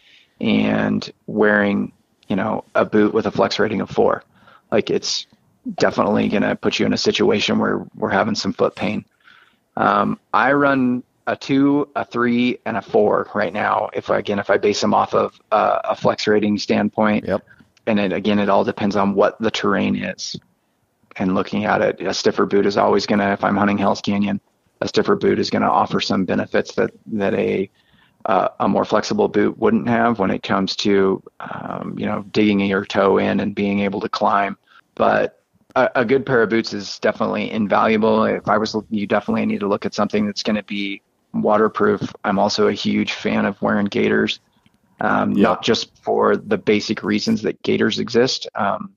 Speaker 2: and wearing you know a boot with a flex rating of four like it's definitely going to put you in a situation where we're having some foot pain um, I run a two, a three, and a four right now. If I, again, if I base them off of uh, a flex rating standpoint,
Speaker 1: yep
Speaker 2: and it, again, it all depends on what the terrain is. And looking at it, a stiffer boot is always going to, if I'm hunting Hell's Canyon, a stiffer boot is going to offer some benefits that that a uh, a more flexible boot wouldn't have when it comes to um, you know digging your toe in and being able to climb. But a, a, good pair of boots is definitely invaluable. If I was, you definitely need to look at something that's going to be waterproof. I'm also a huge fan of wearing gaiters um, yeah. not just for the basic reasons that gaiters exist, um,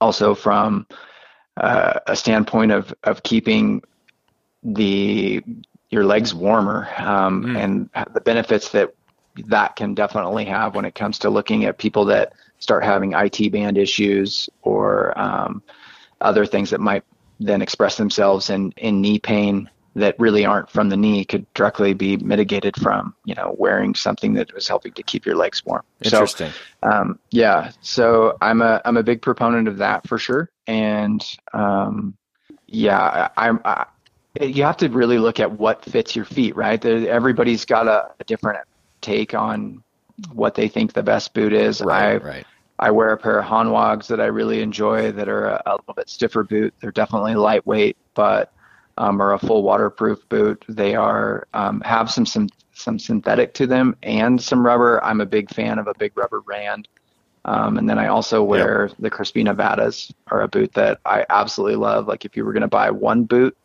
Speaker 2: also from uh, a standpoint of of keeping the your legs warmer um, mm. and the benefits that that can definitely have when it comes to looking at people that start having IT band issues or um, other things that might then express themselves in, in knee pain that really aren't from the knee could directly be mitigated from you know wearing something that was helping to keep your legs warm.
Speaker 1: Interesting.
Speaker 2: So, um, yeah, so I'm a I'm a big proponent of that for sure, and um, yeah, I'm. I, you have to really look at what fits your feet, right? Everybody's got a, a different take on what they think the best boot is.
Speaker 1: Right, I, right.
Speaker 2: I wear a pair of Hanwags that I really enjoy that are a, a little bit stiffer boot. They're definitely lightweight, but um, are a full waterproof boot. They are um, have some some some synthetic to them and some rubber. I'm a big fan of a big rubber Rand. Um, and then I also wear yep. the Crispi Nevadas, are a boot that I absolutely love. Like if you were going to buy one boot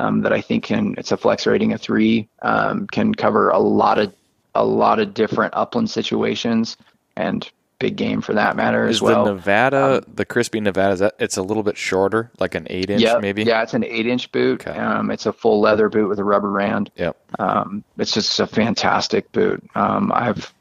Speaker 2: um, that I think can, it's a flex rating of three, um, can cover a lot of a lot of different upland situations and big game for that matter
Speaker 1: is
Speaker 2: as well.
Speaker 1: the Nevada, um, the Crispi Nevada, that, it's a little bit shorter, like an eight inch
Speaker 2: yep,
Speaker 1: maybe?
Speaker 2: Yeah, it's an eight inch boot. Okay. Um, it's a full leather boot with a rubber rand.
Speaker 1: Yep.
Speaker 2: Um, it's just a fantastic boot. Um, I've,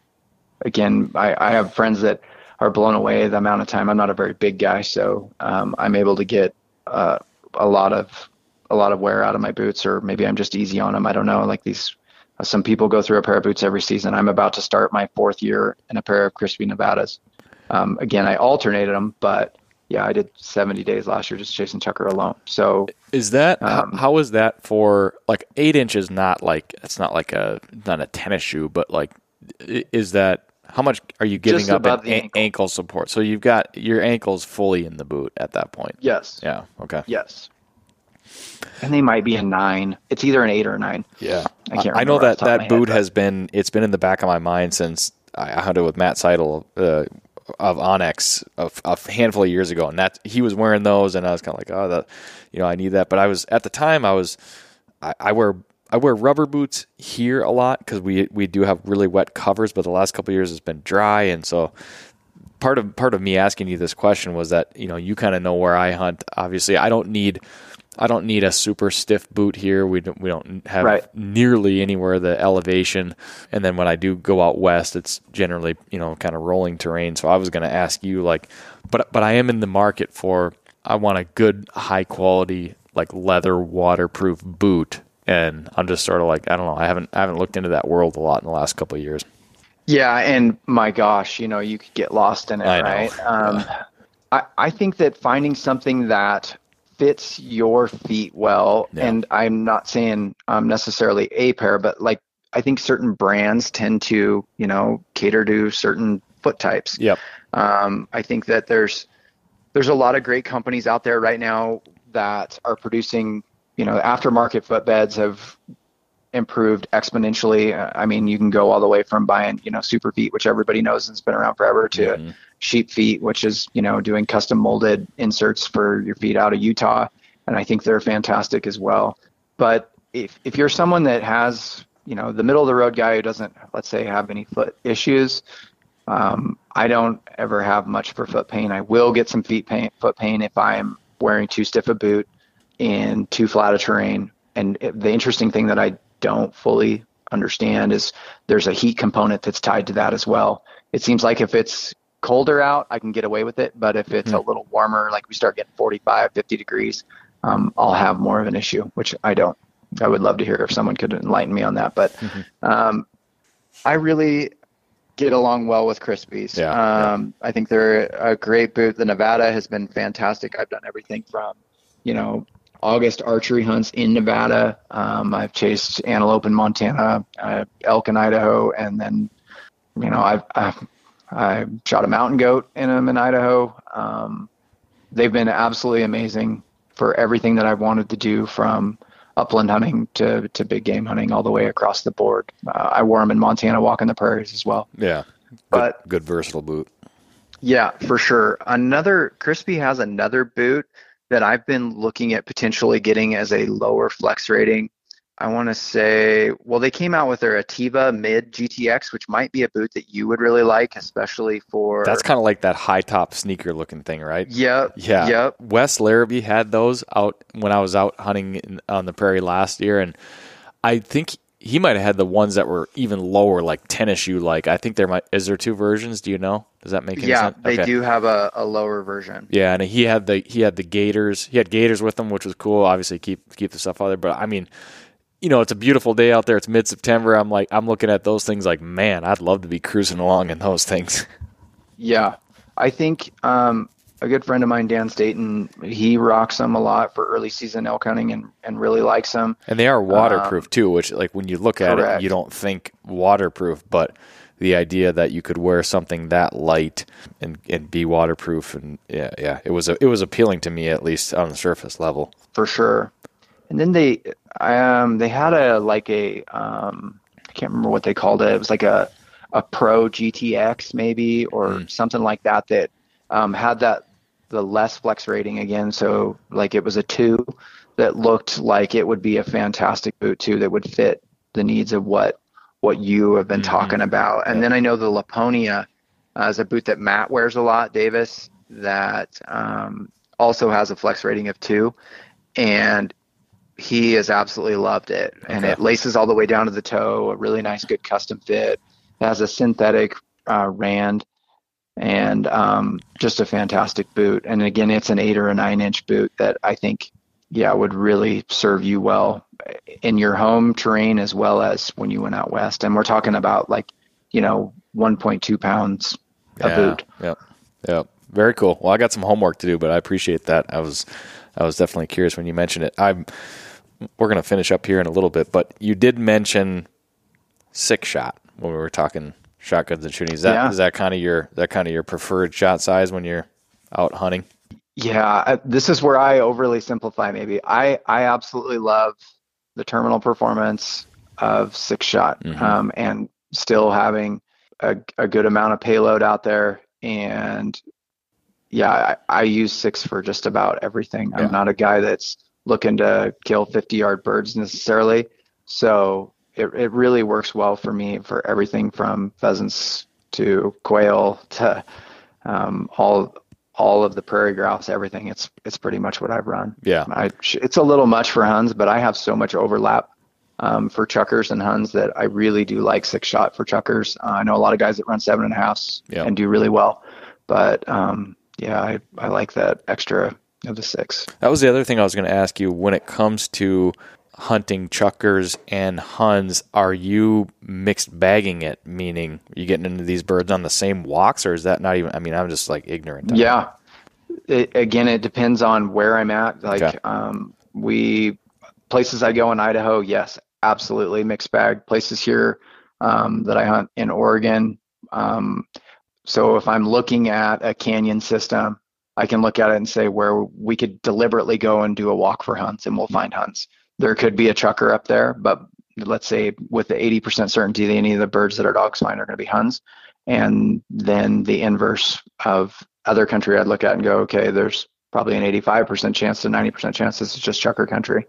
Speaker 2: again, I, I have friends that are blown away the amount of time. I'm not a very big guy, so um, I'm able to get uh, a lot of a lot of wear out of my boots, or maybe I'm just easy on them. I don't know. Like these, uh, some people go through a pair of boots every season. I'm about to start my fourth year in a pair of Crispi Nevadas. Um, again, I alternated them, but yeah, I did 70 days last year just chasing Chukar alone. So
Speaker 1: is that um, how, how is that for like eight inches? Not like it's not like a not a tennis shoe, but like is that how much are you giving up in ankle. ankle. support? So you've got your ankles fully in the boot at that point.
Speaker 2: Yes.
Speaker 1: Yeah. Okay.
Speaker 2: Yes and they might be a nine. It's either an eight or a nine.
Speaker 1: Yeah, I can't. I know that that boot head, has been. It's been in the back of my mind since I hunted with Matt Seidel uh, of onX a, a, handful of years ago, and that he was wearing those, and I was kind of like, oh, that, you know, I need that. But I was at the time, I was, I, I wear. I wear rubber boots here a lot because we we do have really wet covers, but the last couple years it's been dry, and so part of part of me asking you this question was that you know you kind of know where I hunt. Obviously, I don't need I don't need a super stiff boot here. We don't we don't have right. nearly anywhere the elevation. And then when I do go out west, it's generally you know kind of rolling terrain. So I was going to ask you like, but but I am in the market for I want a good high quality like leather waterproof boot. And I'm just sort of like I don't know. I haven't I haven't looked into that world a lot in the last couple of years.
Speaker 2: Yeah, and my gosh, you know, you could get lost in it, I right? Um, yeah. I, I think that finding something that fits your feet well. Yeah. And I'm not saying um, necessarily a pair, but like I think certain brands tend to, you know, cater to certain foot types.
Speaker 1: Yep.
Speaker 2: Um, I think that there's there's a lot of great companies out there right now that are producing, you know, aftermarket footbeds have improved exponentially. I mean, you can go all the way from buying, you know, super feet, which everybody knows and has been around forever, to mm-hmm. Sheep feet, which is, you know, doing custom molded inserts for your feet out of Utah. And I think they're fantastic as well. But if, if you're someone that has, you know, the middle of the road guy who doesn't, let's say, have any foot issues, um, I don't ever have much for foot pain. I will get some feet pain, foot pain if I'm wearing too stiff a boot in too flat a terrain. And the interesting thing that I don't fully understand is there's a heat component that's tied to that as well. It seems like if it's colder out, I can get away with it, but if it's mm-hmm. a little warmer, like we start getting 45, 50 degrees, um, I'll have more of an issue, which I don't. I would love to hear if someone could enlighten me on that, but mm-hmm. um, I really get along well with Crispis.
Speaker 1: Yeah,
Speaker 2: um, yeah. I think they're a great boot. The Nevada has been fantastic. I've done everything from, you know, August archery hunts in Nevada. Um, I've chased antelope in Montana, uh, elk in Idaho, and then, you know, I've, I've I shot a mountain goat in them in Idaho. Um, they've been absolutely amazing for everything that I've wanted to do from upland hunting to, to big game hunting all the way across the board. Uh, I wore them in Montana walking the prairies as well.
Speaker 1: Yeah. Good, but good versatile boot.
Speaker 2: Yeah, for sure. Another Crispi has another boot that I've been looking at potentially getting as a lower flex rating. I want to say, well, they came out with their Attiva Mid GTX, which might be a boot that you would really like, especially for.
Speaker 1: That's kind of like that high top sneaker looking thing, right?
Speaker 2: Yep.
Speaker 1: Yeah.
Speaker 2: Yep.
Speaker 1: Wes Larrabee had those out when I was out hunting in, on the prairie last year, and I think he might have had the ones that were even lower, like tennis shoe. Like I think there might is there two versions. Do you know? Does that make any
Speaker 2: yeah,
Speaker 1: sense?
Speaker 2: Yeah, they do have a, a lower version.
Speaker 1: Yeah, and he had the he had the Gaiters. He had Gaiters with him, which was cool. Obviously, keep keep the stuff out there. But I mean, you know, it's a beautiful day out there. It's mid September. I'm like, I'm looking at those things like, man, I'd love to be cruising along in those things.
Speaker 2: Yeah, I think um, a good friend of mine, Dan Staten, he rocks them a lot for early season elk hunting and, and really likes them.
Speaker 1: And they are waterproof um, too, which like when you look at correct. it, you don't think waterproof, but the idea that you could wear something that light and, and be waterproof and yeah, yeah, it was a, it was appealing to me at least on the surface level.
Speaker 2: For sure. And then they um they had a like a um I can't remember what they called it. It was like a a Pro GTX maybe or mm. something like that that um, had that the less flex rating again. So like it was a two that looked like it would be a fantastic boot too that would fit the needs of what what you have been mm-hmm. talking about. And then I know the Lapponia uh, is a boot that Matt wears a lot, Davis, that um, also has a flex rating of two, and he has absolutely loved it. And it laces all the way down to the toe, a really nice, good custom fit. It has a synthetic uh, rand and um, just a fantastic boot. And again, it's an eight or a nine inch boot that I think, yeah, would really serve you well in your home terrain as well as when you went out west. And we're talking about like, you know, 1.2 pounds a
Speaker 1: yeah,
Speaker 2: boot.
Speaker 1: Yep. Yep. Very cool. Well, I got some homework to do, but I appreciate that. I was, I was definitely curious when you mentioned it. I'm, we're going to finish up here in a little bit, but you did mention six shot when we were talking shotguns and shooting. Is that yeah. is that kind of your that kind of your preferred shot size when you're out hunting?
Speaker 2: Yeah, this is where I overly simplify. Maybe I I absolutely love the terminal performance of six shot mm-hmm. um, and still having a, a good amount of payload out there and yeah I, I use six for just about everything yeah. i'm not a guy that's looking to kill 50 yard birds necessarily so it, it really works well for me for everything from pheasants to quail to um, all all of the prairie grouse, everything. It's it's pretty much what I've run.
Speaker 1: Yeah,
Speaker 2: I, it's a little much for huns, but I have so much overlap um, for chukars and huns that I really do like six shot for chukars. Uh, I know a lot of guys that run seven and a halfs yeah. and do really well, but um, yeah, I I like that extra of the six.
Speaker 1: That was the other thing I was going to ask you when it comes to hunting chukars and huns, are you mixed bagging it? Meaning, are you getting into these birds on the same walks, or is that not even? I mean, I'm just like ignorant.
Speaker 2: Yeah. It, again, it depends on where I'm at. Like, okay. um, we places I go in Idaho, yes, absolutely mixed bag. Places here um, that I hunt in Oregon. Um, so if I'm looking at a canyon system, I can look at it and say where we could deliberately go and do a walk for huns, and we'll find huns there could be a chukar up there, but let's say with the 80% certainty that any of the birds that our dogs find are going to be huns. And then the inverse of other country, I'd look at and go, okay, there's probably an 85% chance to 90% chance this is just chukar country.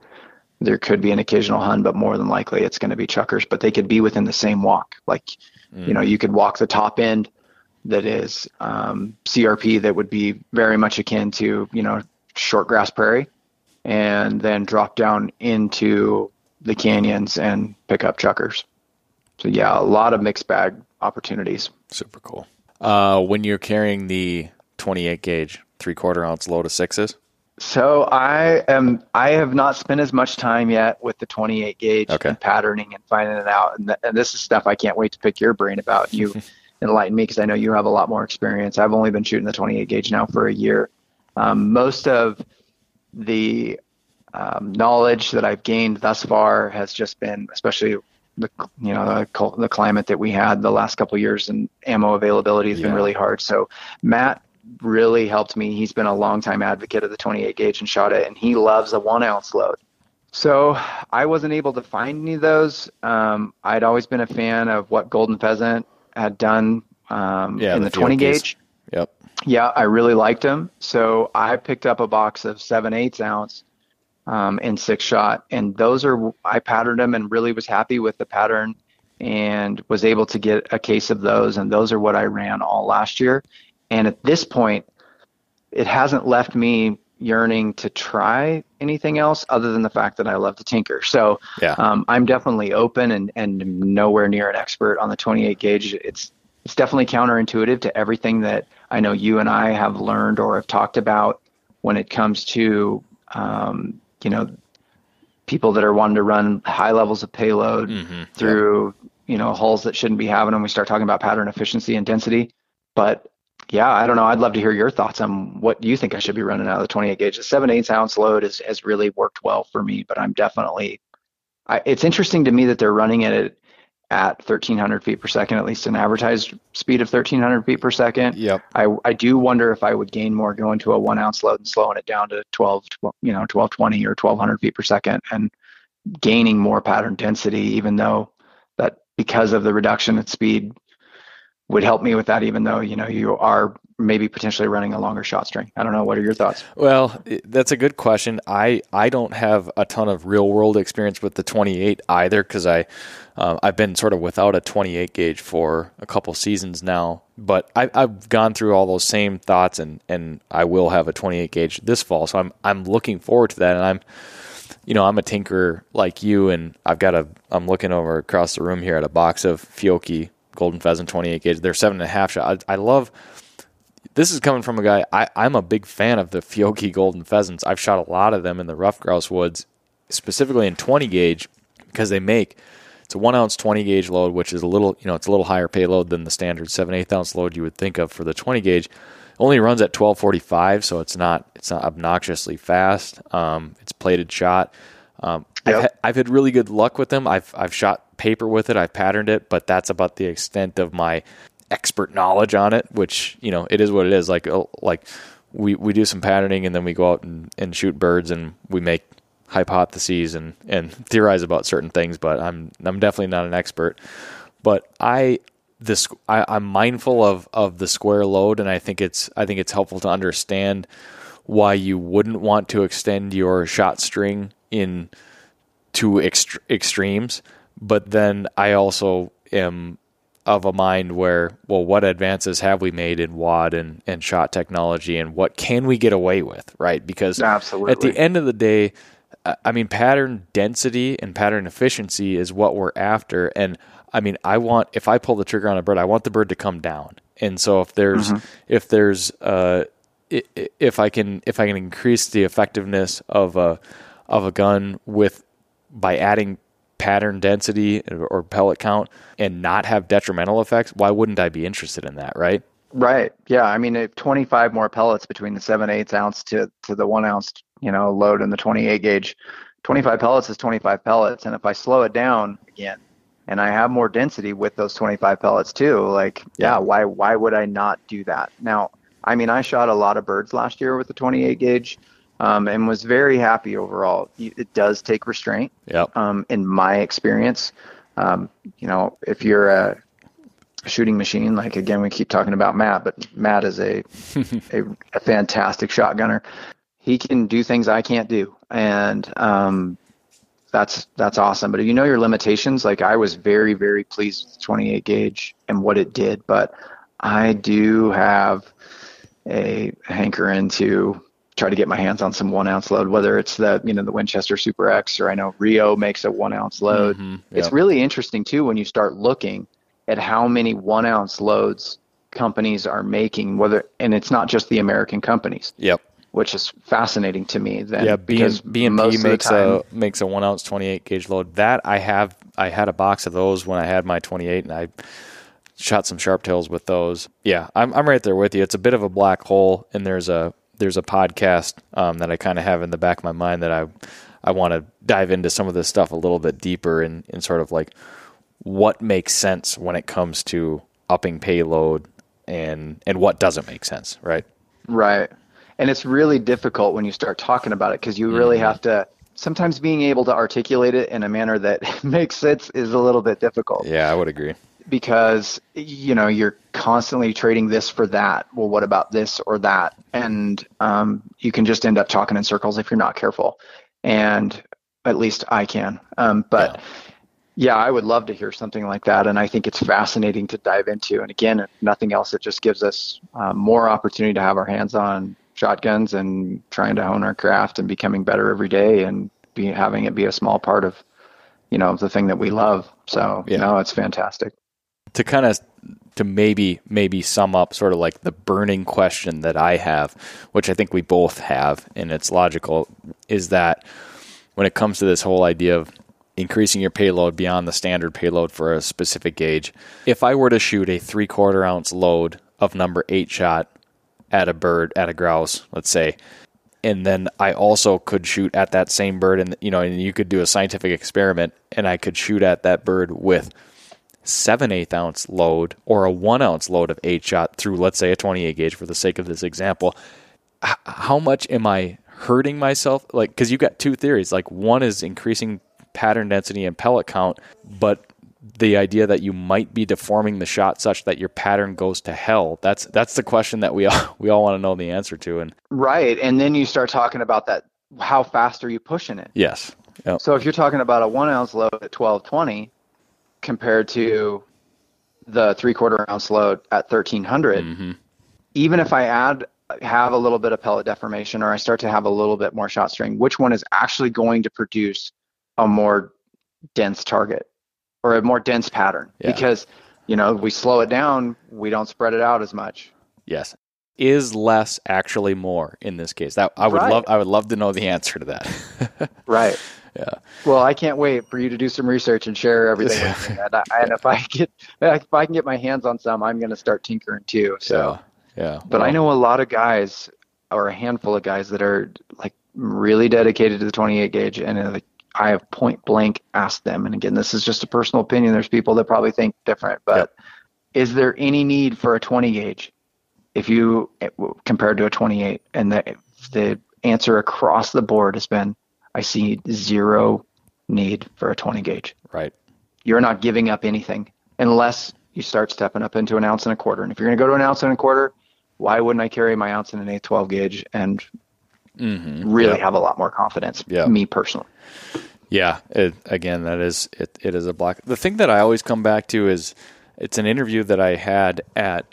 Speaker 2: There could be an occasional hun, but more than likely it's going to be chukars, but they could be within the same walk. Like, mm. you know, you could walk the top end that is um, CRP that would be very much akin to, you know, short grass prairie and then drop down into the canyons and pick up chukars. So yeah, a lot of mixed bag opportunities.
Speaker 1: Super cool. Uh, when you're carrying the 28 gauge three quarter ounce load of sixes.
Speaker 2: So I am. I have not spent as much time yet with the 28 gauge okay. and patterning and finding it out. And, th- and, this is stuff I can't wait to pick your brain about. You enlighten me because I know you have a lot more experience. I've only been shooting the 28 gauge now for a year. Um, most of the um, knowledge that I've gained thus far has just been, especially the you know the, the climate that we had the last couple years and ammo availability has yeah. been really hard. So Matt really helped me. He's been a long time advocate of the 28 gauge and shot it, and he loves a one ounce load. So I wasn't able to find any of those. Um, I'd always been a fan of what Golden Pheasant had done um, yeah, in the, the 20 gauge.
Speaker 1: Yep.
Speaker 2: Yeah, I really liked them. So I picked up a box of seven eighths ounce um, in six shot, and those are I patterned them and really was happy with the pattern and was able to get a case of those, and those are what I ran all last year. And at this point, it hasn't left me yearning to try anything else other than the fact that I love to tinker. So yeah. um, I'm definitely open and, and nowhere near an expert on the 28 gauge. It's it's definitely counterintuitive to everything that I know you and I have learned or have talked about when it comes to um, you know people that are wanting to run high levels of payload mm-hmm. through yeah. you know hulls that shouldn't be having them. We start talking about pattern efficiency and density, but yeah, I don't know. I'd love to hear your thoughts on what you think I should be running out of the 28 gauge. The 7 8 ounce load has, has really worked well for me, but I'm definitely, I, it's interesting to me that they're running it at, at 1300 feet per second, at least an advertised speed of 1300 feet per second.
Speaker 1: Yep.
Speaker 2: I, I do wonder if I would gain more going to a one ounce load and slowing it down to 12, 12 you know, 1220 or 1200 feet per second and gaining more pattern density, even though that because of the reduction in speed would help me with that, even though, you know, you are maybe potentially running a longer shot string. I don't know. What are your thoughts?
Speaker 1: Well, that's a good question. I, I don't have a ton of real world experience with the 28 either because I um, I've been sort of without a 28 gauge for a couple seasons now. But I, I've gone through all those same thoughts and, and I will have a 28 gauge this fall. So I'm I'm looking forward to that. And I'm you know I'm a tinker like you and I've got a I'm looking over across the room here at a box of Fiocchi golden pheasant 28 gauge. They're seven and a half shot. I, I love this is coming from a guy I, I'm a big fan of the Fiocchi golden pheasants. I've shot a lot of them in the ruffed grouse woods, specifically in 20 gauge, because they make it's a one ounce 20 gauge load, which is a little you know it's a little higher payload than the standard seven eighth ounce load you would think of for the 20 gauge. Only runs at 1245, so it's not it's not obnoxiously fast. Um, it's plated shot. Um, yep. I've, ha- I've had really good luck with them. I've I've shot paper with it. I've patterned it, but that's about the extent of my expert knowledge on it, which you know it is what it is. Like uh, like we we do some patterning and then we go out and, and shoot birds and we make hypotheses and and theorize about certain things. But I'm I'm definitely not an expert. But I this I, I'm mindful of of the square load, and I think it's I think it's helpful to understand why you wouldn't want to extend your shot string in to ext- extremes. But then I also am of a mind where, well, what advances have we made in WAD and, and shot technology and what can we get away with, right? Because
Speaker 2: Absolutely.
Speaker 1: at the end of the day, I mean, pattern density and pattern efficiency is what we're after. And I mean, I want, if I pull the trigger on a bird, I want the bird to come down. And so if there's, mm-hmm. if there's, uh, if I can, if I can increase the effectiveness of a, of a gun with, by adding pattern density or pellet count and not have detrimental effects, why wouldn't I be interested in that, right?
Speaker 2: Right. Yeah. I mean, if 25 more pellets between the seven eighths ounce to, to the one ounce, you know, load and the 28 gauge, 25 pellets is 25 pellets. And if I slow it down again and I have more density with those 25 pellets too, like, yeah, why, why would I not do that? Now, I mean, I shot a lot of birds last year with the 28 gauge um, and was very happy overall. It does take restraint.
Speaker 1: Yep.
Speaker 2: Um, in my experience, um, you know, if you're a shooting machine, like again, we keep talking about Matt, but Matt is a, a, a fantastic shotgunner. He can do things I can't do, and um, that's that's awesome. But if you know your limitations, like I was very very pleased with 28 gauge and what it did, but I do have a hankering to try to get my hands on some one ounce load, whether it's the you know the Winchester Super X or I know Rio makes a one ounce load. Mm-hmm. It's really interesting too when you start looking at how many one ounce loads companies are making, whether and it's not just the American companies.
Speaker 1: Yep.
Speaker 2: Which is fascinating to me. Then
Speaker 1: yeah, because B and P makes time, a makes a one ounce twenty eight gauge load. That I have I had a box of those when I had my twenty eight, and I shot some sharp tails with those. Yeah, I'm I'm right there with you. It's a bit of a black hole, and there's a there's a podcast um, that I kind of have in the back of my mind that I I want to dive into some of this stuff a little bit deeper and in, in sort of like what makes sense when it comes to upping payload and and what doesn't make sense, right?
Speaker 2: Right. And it's really difficult when you start talking about it because you really mm-hmm. have to sometimes being able to articulate it in a manner that makes sense is a little bit difficult.
Speaker 1: Yeah, I would agree
Speaker 2: because you know you're constantly trading this for that. Well, what about this or that? And um, you can just end up talking in circles if you're not careful. And at least I can. Um, but yeah. yeah. I would love to hear something like that, and I think it's fascinating to dive into. And again, if nothing else, it just gives us uh, more opportunity to have our hands on shotguns and trying to hone our craft and becoming better every day, and be having it be a small part of you know the thing that we love. So yeah. know, it's fantastic
Speaker 1: to kind of to maybe maybe sum up sort of like the burning question that I have, which I think we both have, and it's logical, is that when it comes to this whole idea of increasing your payload beyond the standard payload for a specific gauge, if I were to shoot a three quarter ounce load of number eight shot at a bird at a grouse, let's say, and then I also could shoot at that same bird, and you know, and you could do a scientific experiment, and I could shoot at that bird with seven eighth ounce load or a one ounce load of eight shot through, let's say, a 28 gauge for the sake of this example, h- how much am I hurting myself? Like, because you've got two theories. Like, one is increasing pattern density and pellet count, but the idea that you might be deforming the shot such that your pattern goes to hell. That's that's the question that we all we all want to know the answer to. And
Speaker 2: right, and then you start talking about that. How fast are you pushing it?
Speaker 1: yes, yep.
Speaker 2: So if you're talking about a one ounce load at 1220 compared to the three quarter ounce load at 1300,
Speaker 1: Mm-hmm.
Speaker 2: even if I add have a little bit of pellet deformation or I start to have a little bit more shot string, which one is actually going to produce a more dense target or a more dense pattern?
Speaker 1: Yeah.
Speaker 2: Because you know we slow it down, we don't spread it out as much.
Speaker 1: yes. Is less actually more in this case? That I would
Speaker 2: Right.
Speaker 1: love I would love to know the answer to that.
Speaker 2: Right.
Speaker 1: Yeah.
Speaker 2: Well, I can't wait for you to do some research and share everything with me. And, I, and if I get if I can get my hands on some, I'm going to start tinkering too. So,
Speaker 1: yeah. Yeah.
Speaker 2: but I know a lot of guys, or a handful of guys that are like really dedicated to the 28 gauge, and uh, like, I have point blank asked them. And again, this is just a personal opinion. There's people that probably think different, but is there any need for a 20 gauge if you compared to a 28? And the the answer across the board has been, I see zero need for a 20 gauge.
Speaker 1: Right.
Speaker 2: You're not giving up anything unless you start stepping up into an ounce and a quarter. And if you're going to go to an ounce and a quarter, why wouldn't I carry my ounce and an eighth 12 gauge and
Speaker 1: Mm-hmm.
Speaker 2: really
Speaker 1: Yeah.
Speaker 2: have a lot more confidence?
Speaker 1: Yeah.
Speaker 2: Me personally.
Speaker 1: Yeah, it, again, that is it, it is a block. The thing that I always come back to is it's an interview that I had at,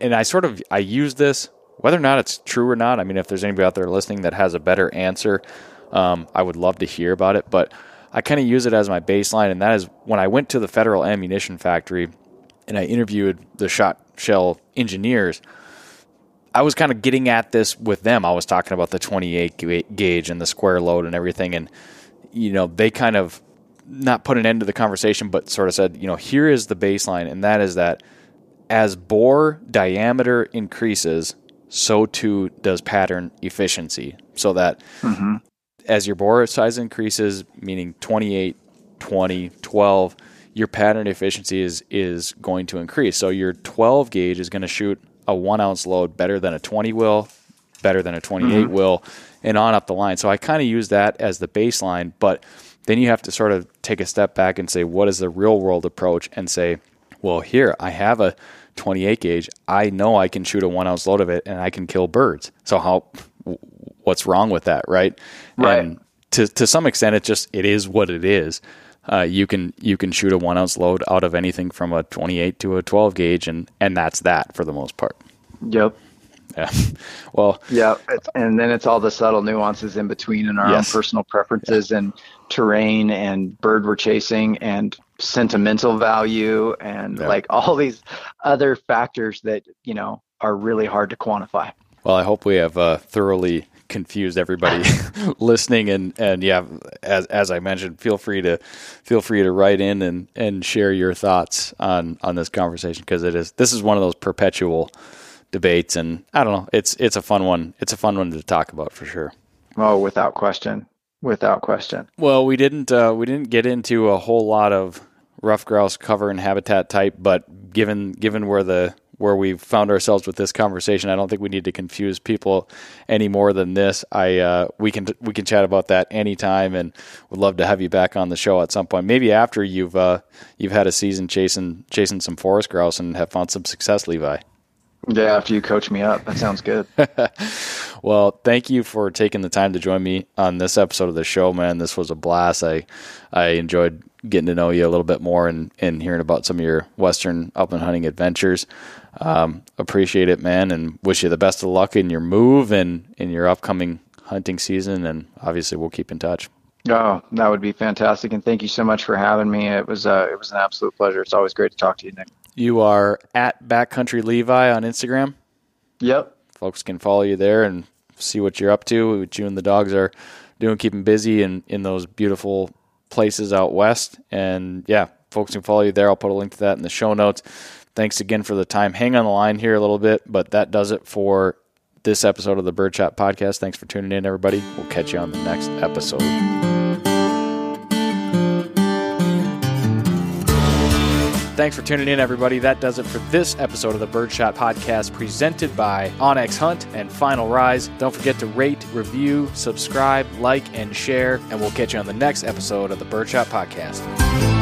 Speaker 1: and I sort of I use this whether or not it's true or not. I mean, if there's anybody out there listening that has a better answer, um, I would love to hear about it. But I kind of use it as my baseline, and that is when I went to the Federal Ammunition Factory and I interviewed the shot shell engineers. I was kind of getting at this with them. I was talking about the 28 gauge and the square load and everything, and you know they kind of not put an end to the conversation, but sort of said, you know, here is the baseline, and that is that as bore diameter increases, so too does pattern efficiency. So that as your bore size increases, meaning 28, 20, 12, your pattern efficiency is is going to increase. So your 12 gauge is going to shoot a one ounce load better than a 20 will, better than a 28 mm-hmm. will, and on up the line. So I kind of use that as the baseline, but then you have to sort of take a step back and say, what is the real world approach? And say, well, here I have a 28 gauge. I know I can shoot a one ounce load of it, and I can kill birds. So how? What's wrong with that, right?
Speaker 2: Right.
Speaker 1: And to to some extent, it just it is what it is. Uh, you can you can shoot a one ounce load out of anything from a 28 to a 12 gauge, and and that's that for the most part.
Speaker 2: Yep.
Speaker 1: Yeah. Well,
Speaker 2: Yeah, it's, and then it's all the subtle nuances in between and our
Speaker 1: Yes.
Speaker 2: own personal preferences and terrain and bird we're chasing and sentimental value and
Speaker 1: Yeah.
Speaker 2: like all these other factors that you know are really hard to quantify.
Speaker 1: Well, I hope we have uh, thoroughly confused everybody listening, and and yeah, as as I mentioned, feel free to feel free to write in and and share your thoughts on on this conversation because it is this is one of those perpetual debates, and I don't know, it's it's a fun one. It's a fun one to talk about for sure.
Speaker 2: Oh, without question, without question.
Speaker 1: Well, we didn't uh, we didn't get into a whole lot of ruffed grouse cover and habitat type, but given given where the where we found ourselves with this conversation, I don't think we need to confuse people any more than this. I uh, we can we can chat about that anytime, and would love to have you back on the show at some point. Maybe after you've uh, you've had a season chasing chasing some forest grouse and have found some success, Levi.
Speaker 2: Yeah, after you coach me up, that sounds good.
Speaker 1: Well, thank you for taking the time to join me on this episode of the show, man. This was a blast. I I enjoyed getting to know you a little bit more and, and hearing about some of your western up and hunting adventures. Um, appreciate it, man, and wish you the best of luck in your move and in your upcoming hunting season. And obviously, we'll keep in touch.
Speaker 2: Oh, that would be fantastic, and thank you so much for having me. It was uh, it was an absolute pleasure. It's always great to talk to you, Nick.
Speaker 1: You are at Backcountry Levi on Instagram.
Speaker 2: Yep.
Speaker 1: folks can follow you there and see what you're up to, what you and the dogs are doing, keeping busy in, in those beautiful places out west. And yeah, folks can follow you there. I'll put a link to that in the show notes. Thanks again for the time. Hang on the line here a little bit, but that does it for this episode of the Birdshot Podcast. Thanks for tuning in, everybody. We'll catch you on the next episode. Thanks for tuning in, everybody. That does it for this episode of the Birdshot Podcast presented by onX Hunt and Final Rise. Don't forget to rate, review, subscribe, like, and share, and we'll catch you on the next episode of the Birdshot Podcast.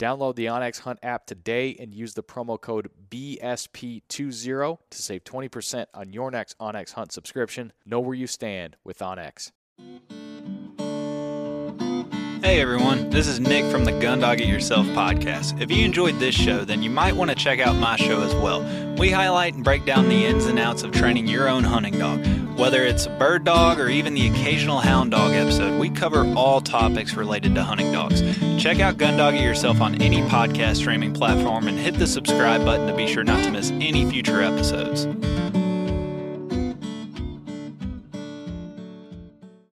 Speaker 1: Download the onX Hunt app today and use the promo code BSP20 to save 20% on your next onX Hunt subscription. Know where you stand with onX.
Speaker 4: Hey everyone, this is Nick from the Gun Dog It Yourself podcast. If you enjoyed this show, then you might want to check out my show as well. We highlight and break down the ins and outs of training your own hunting dog. Whether it's a bird dog or even the occasional hound dog episode, we cover all topics related to hunting dogs. Check out Gun Dog Yourself on any podcast streaming platform and hit the subscribe button to be sure not to miss any future episodes.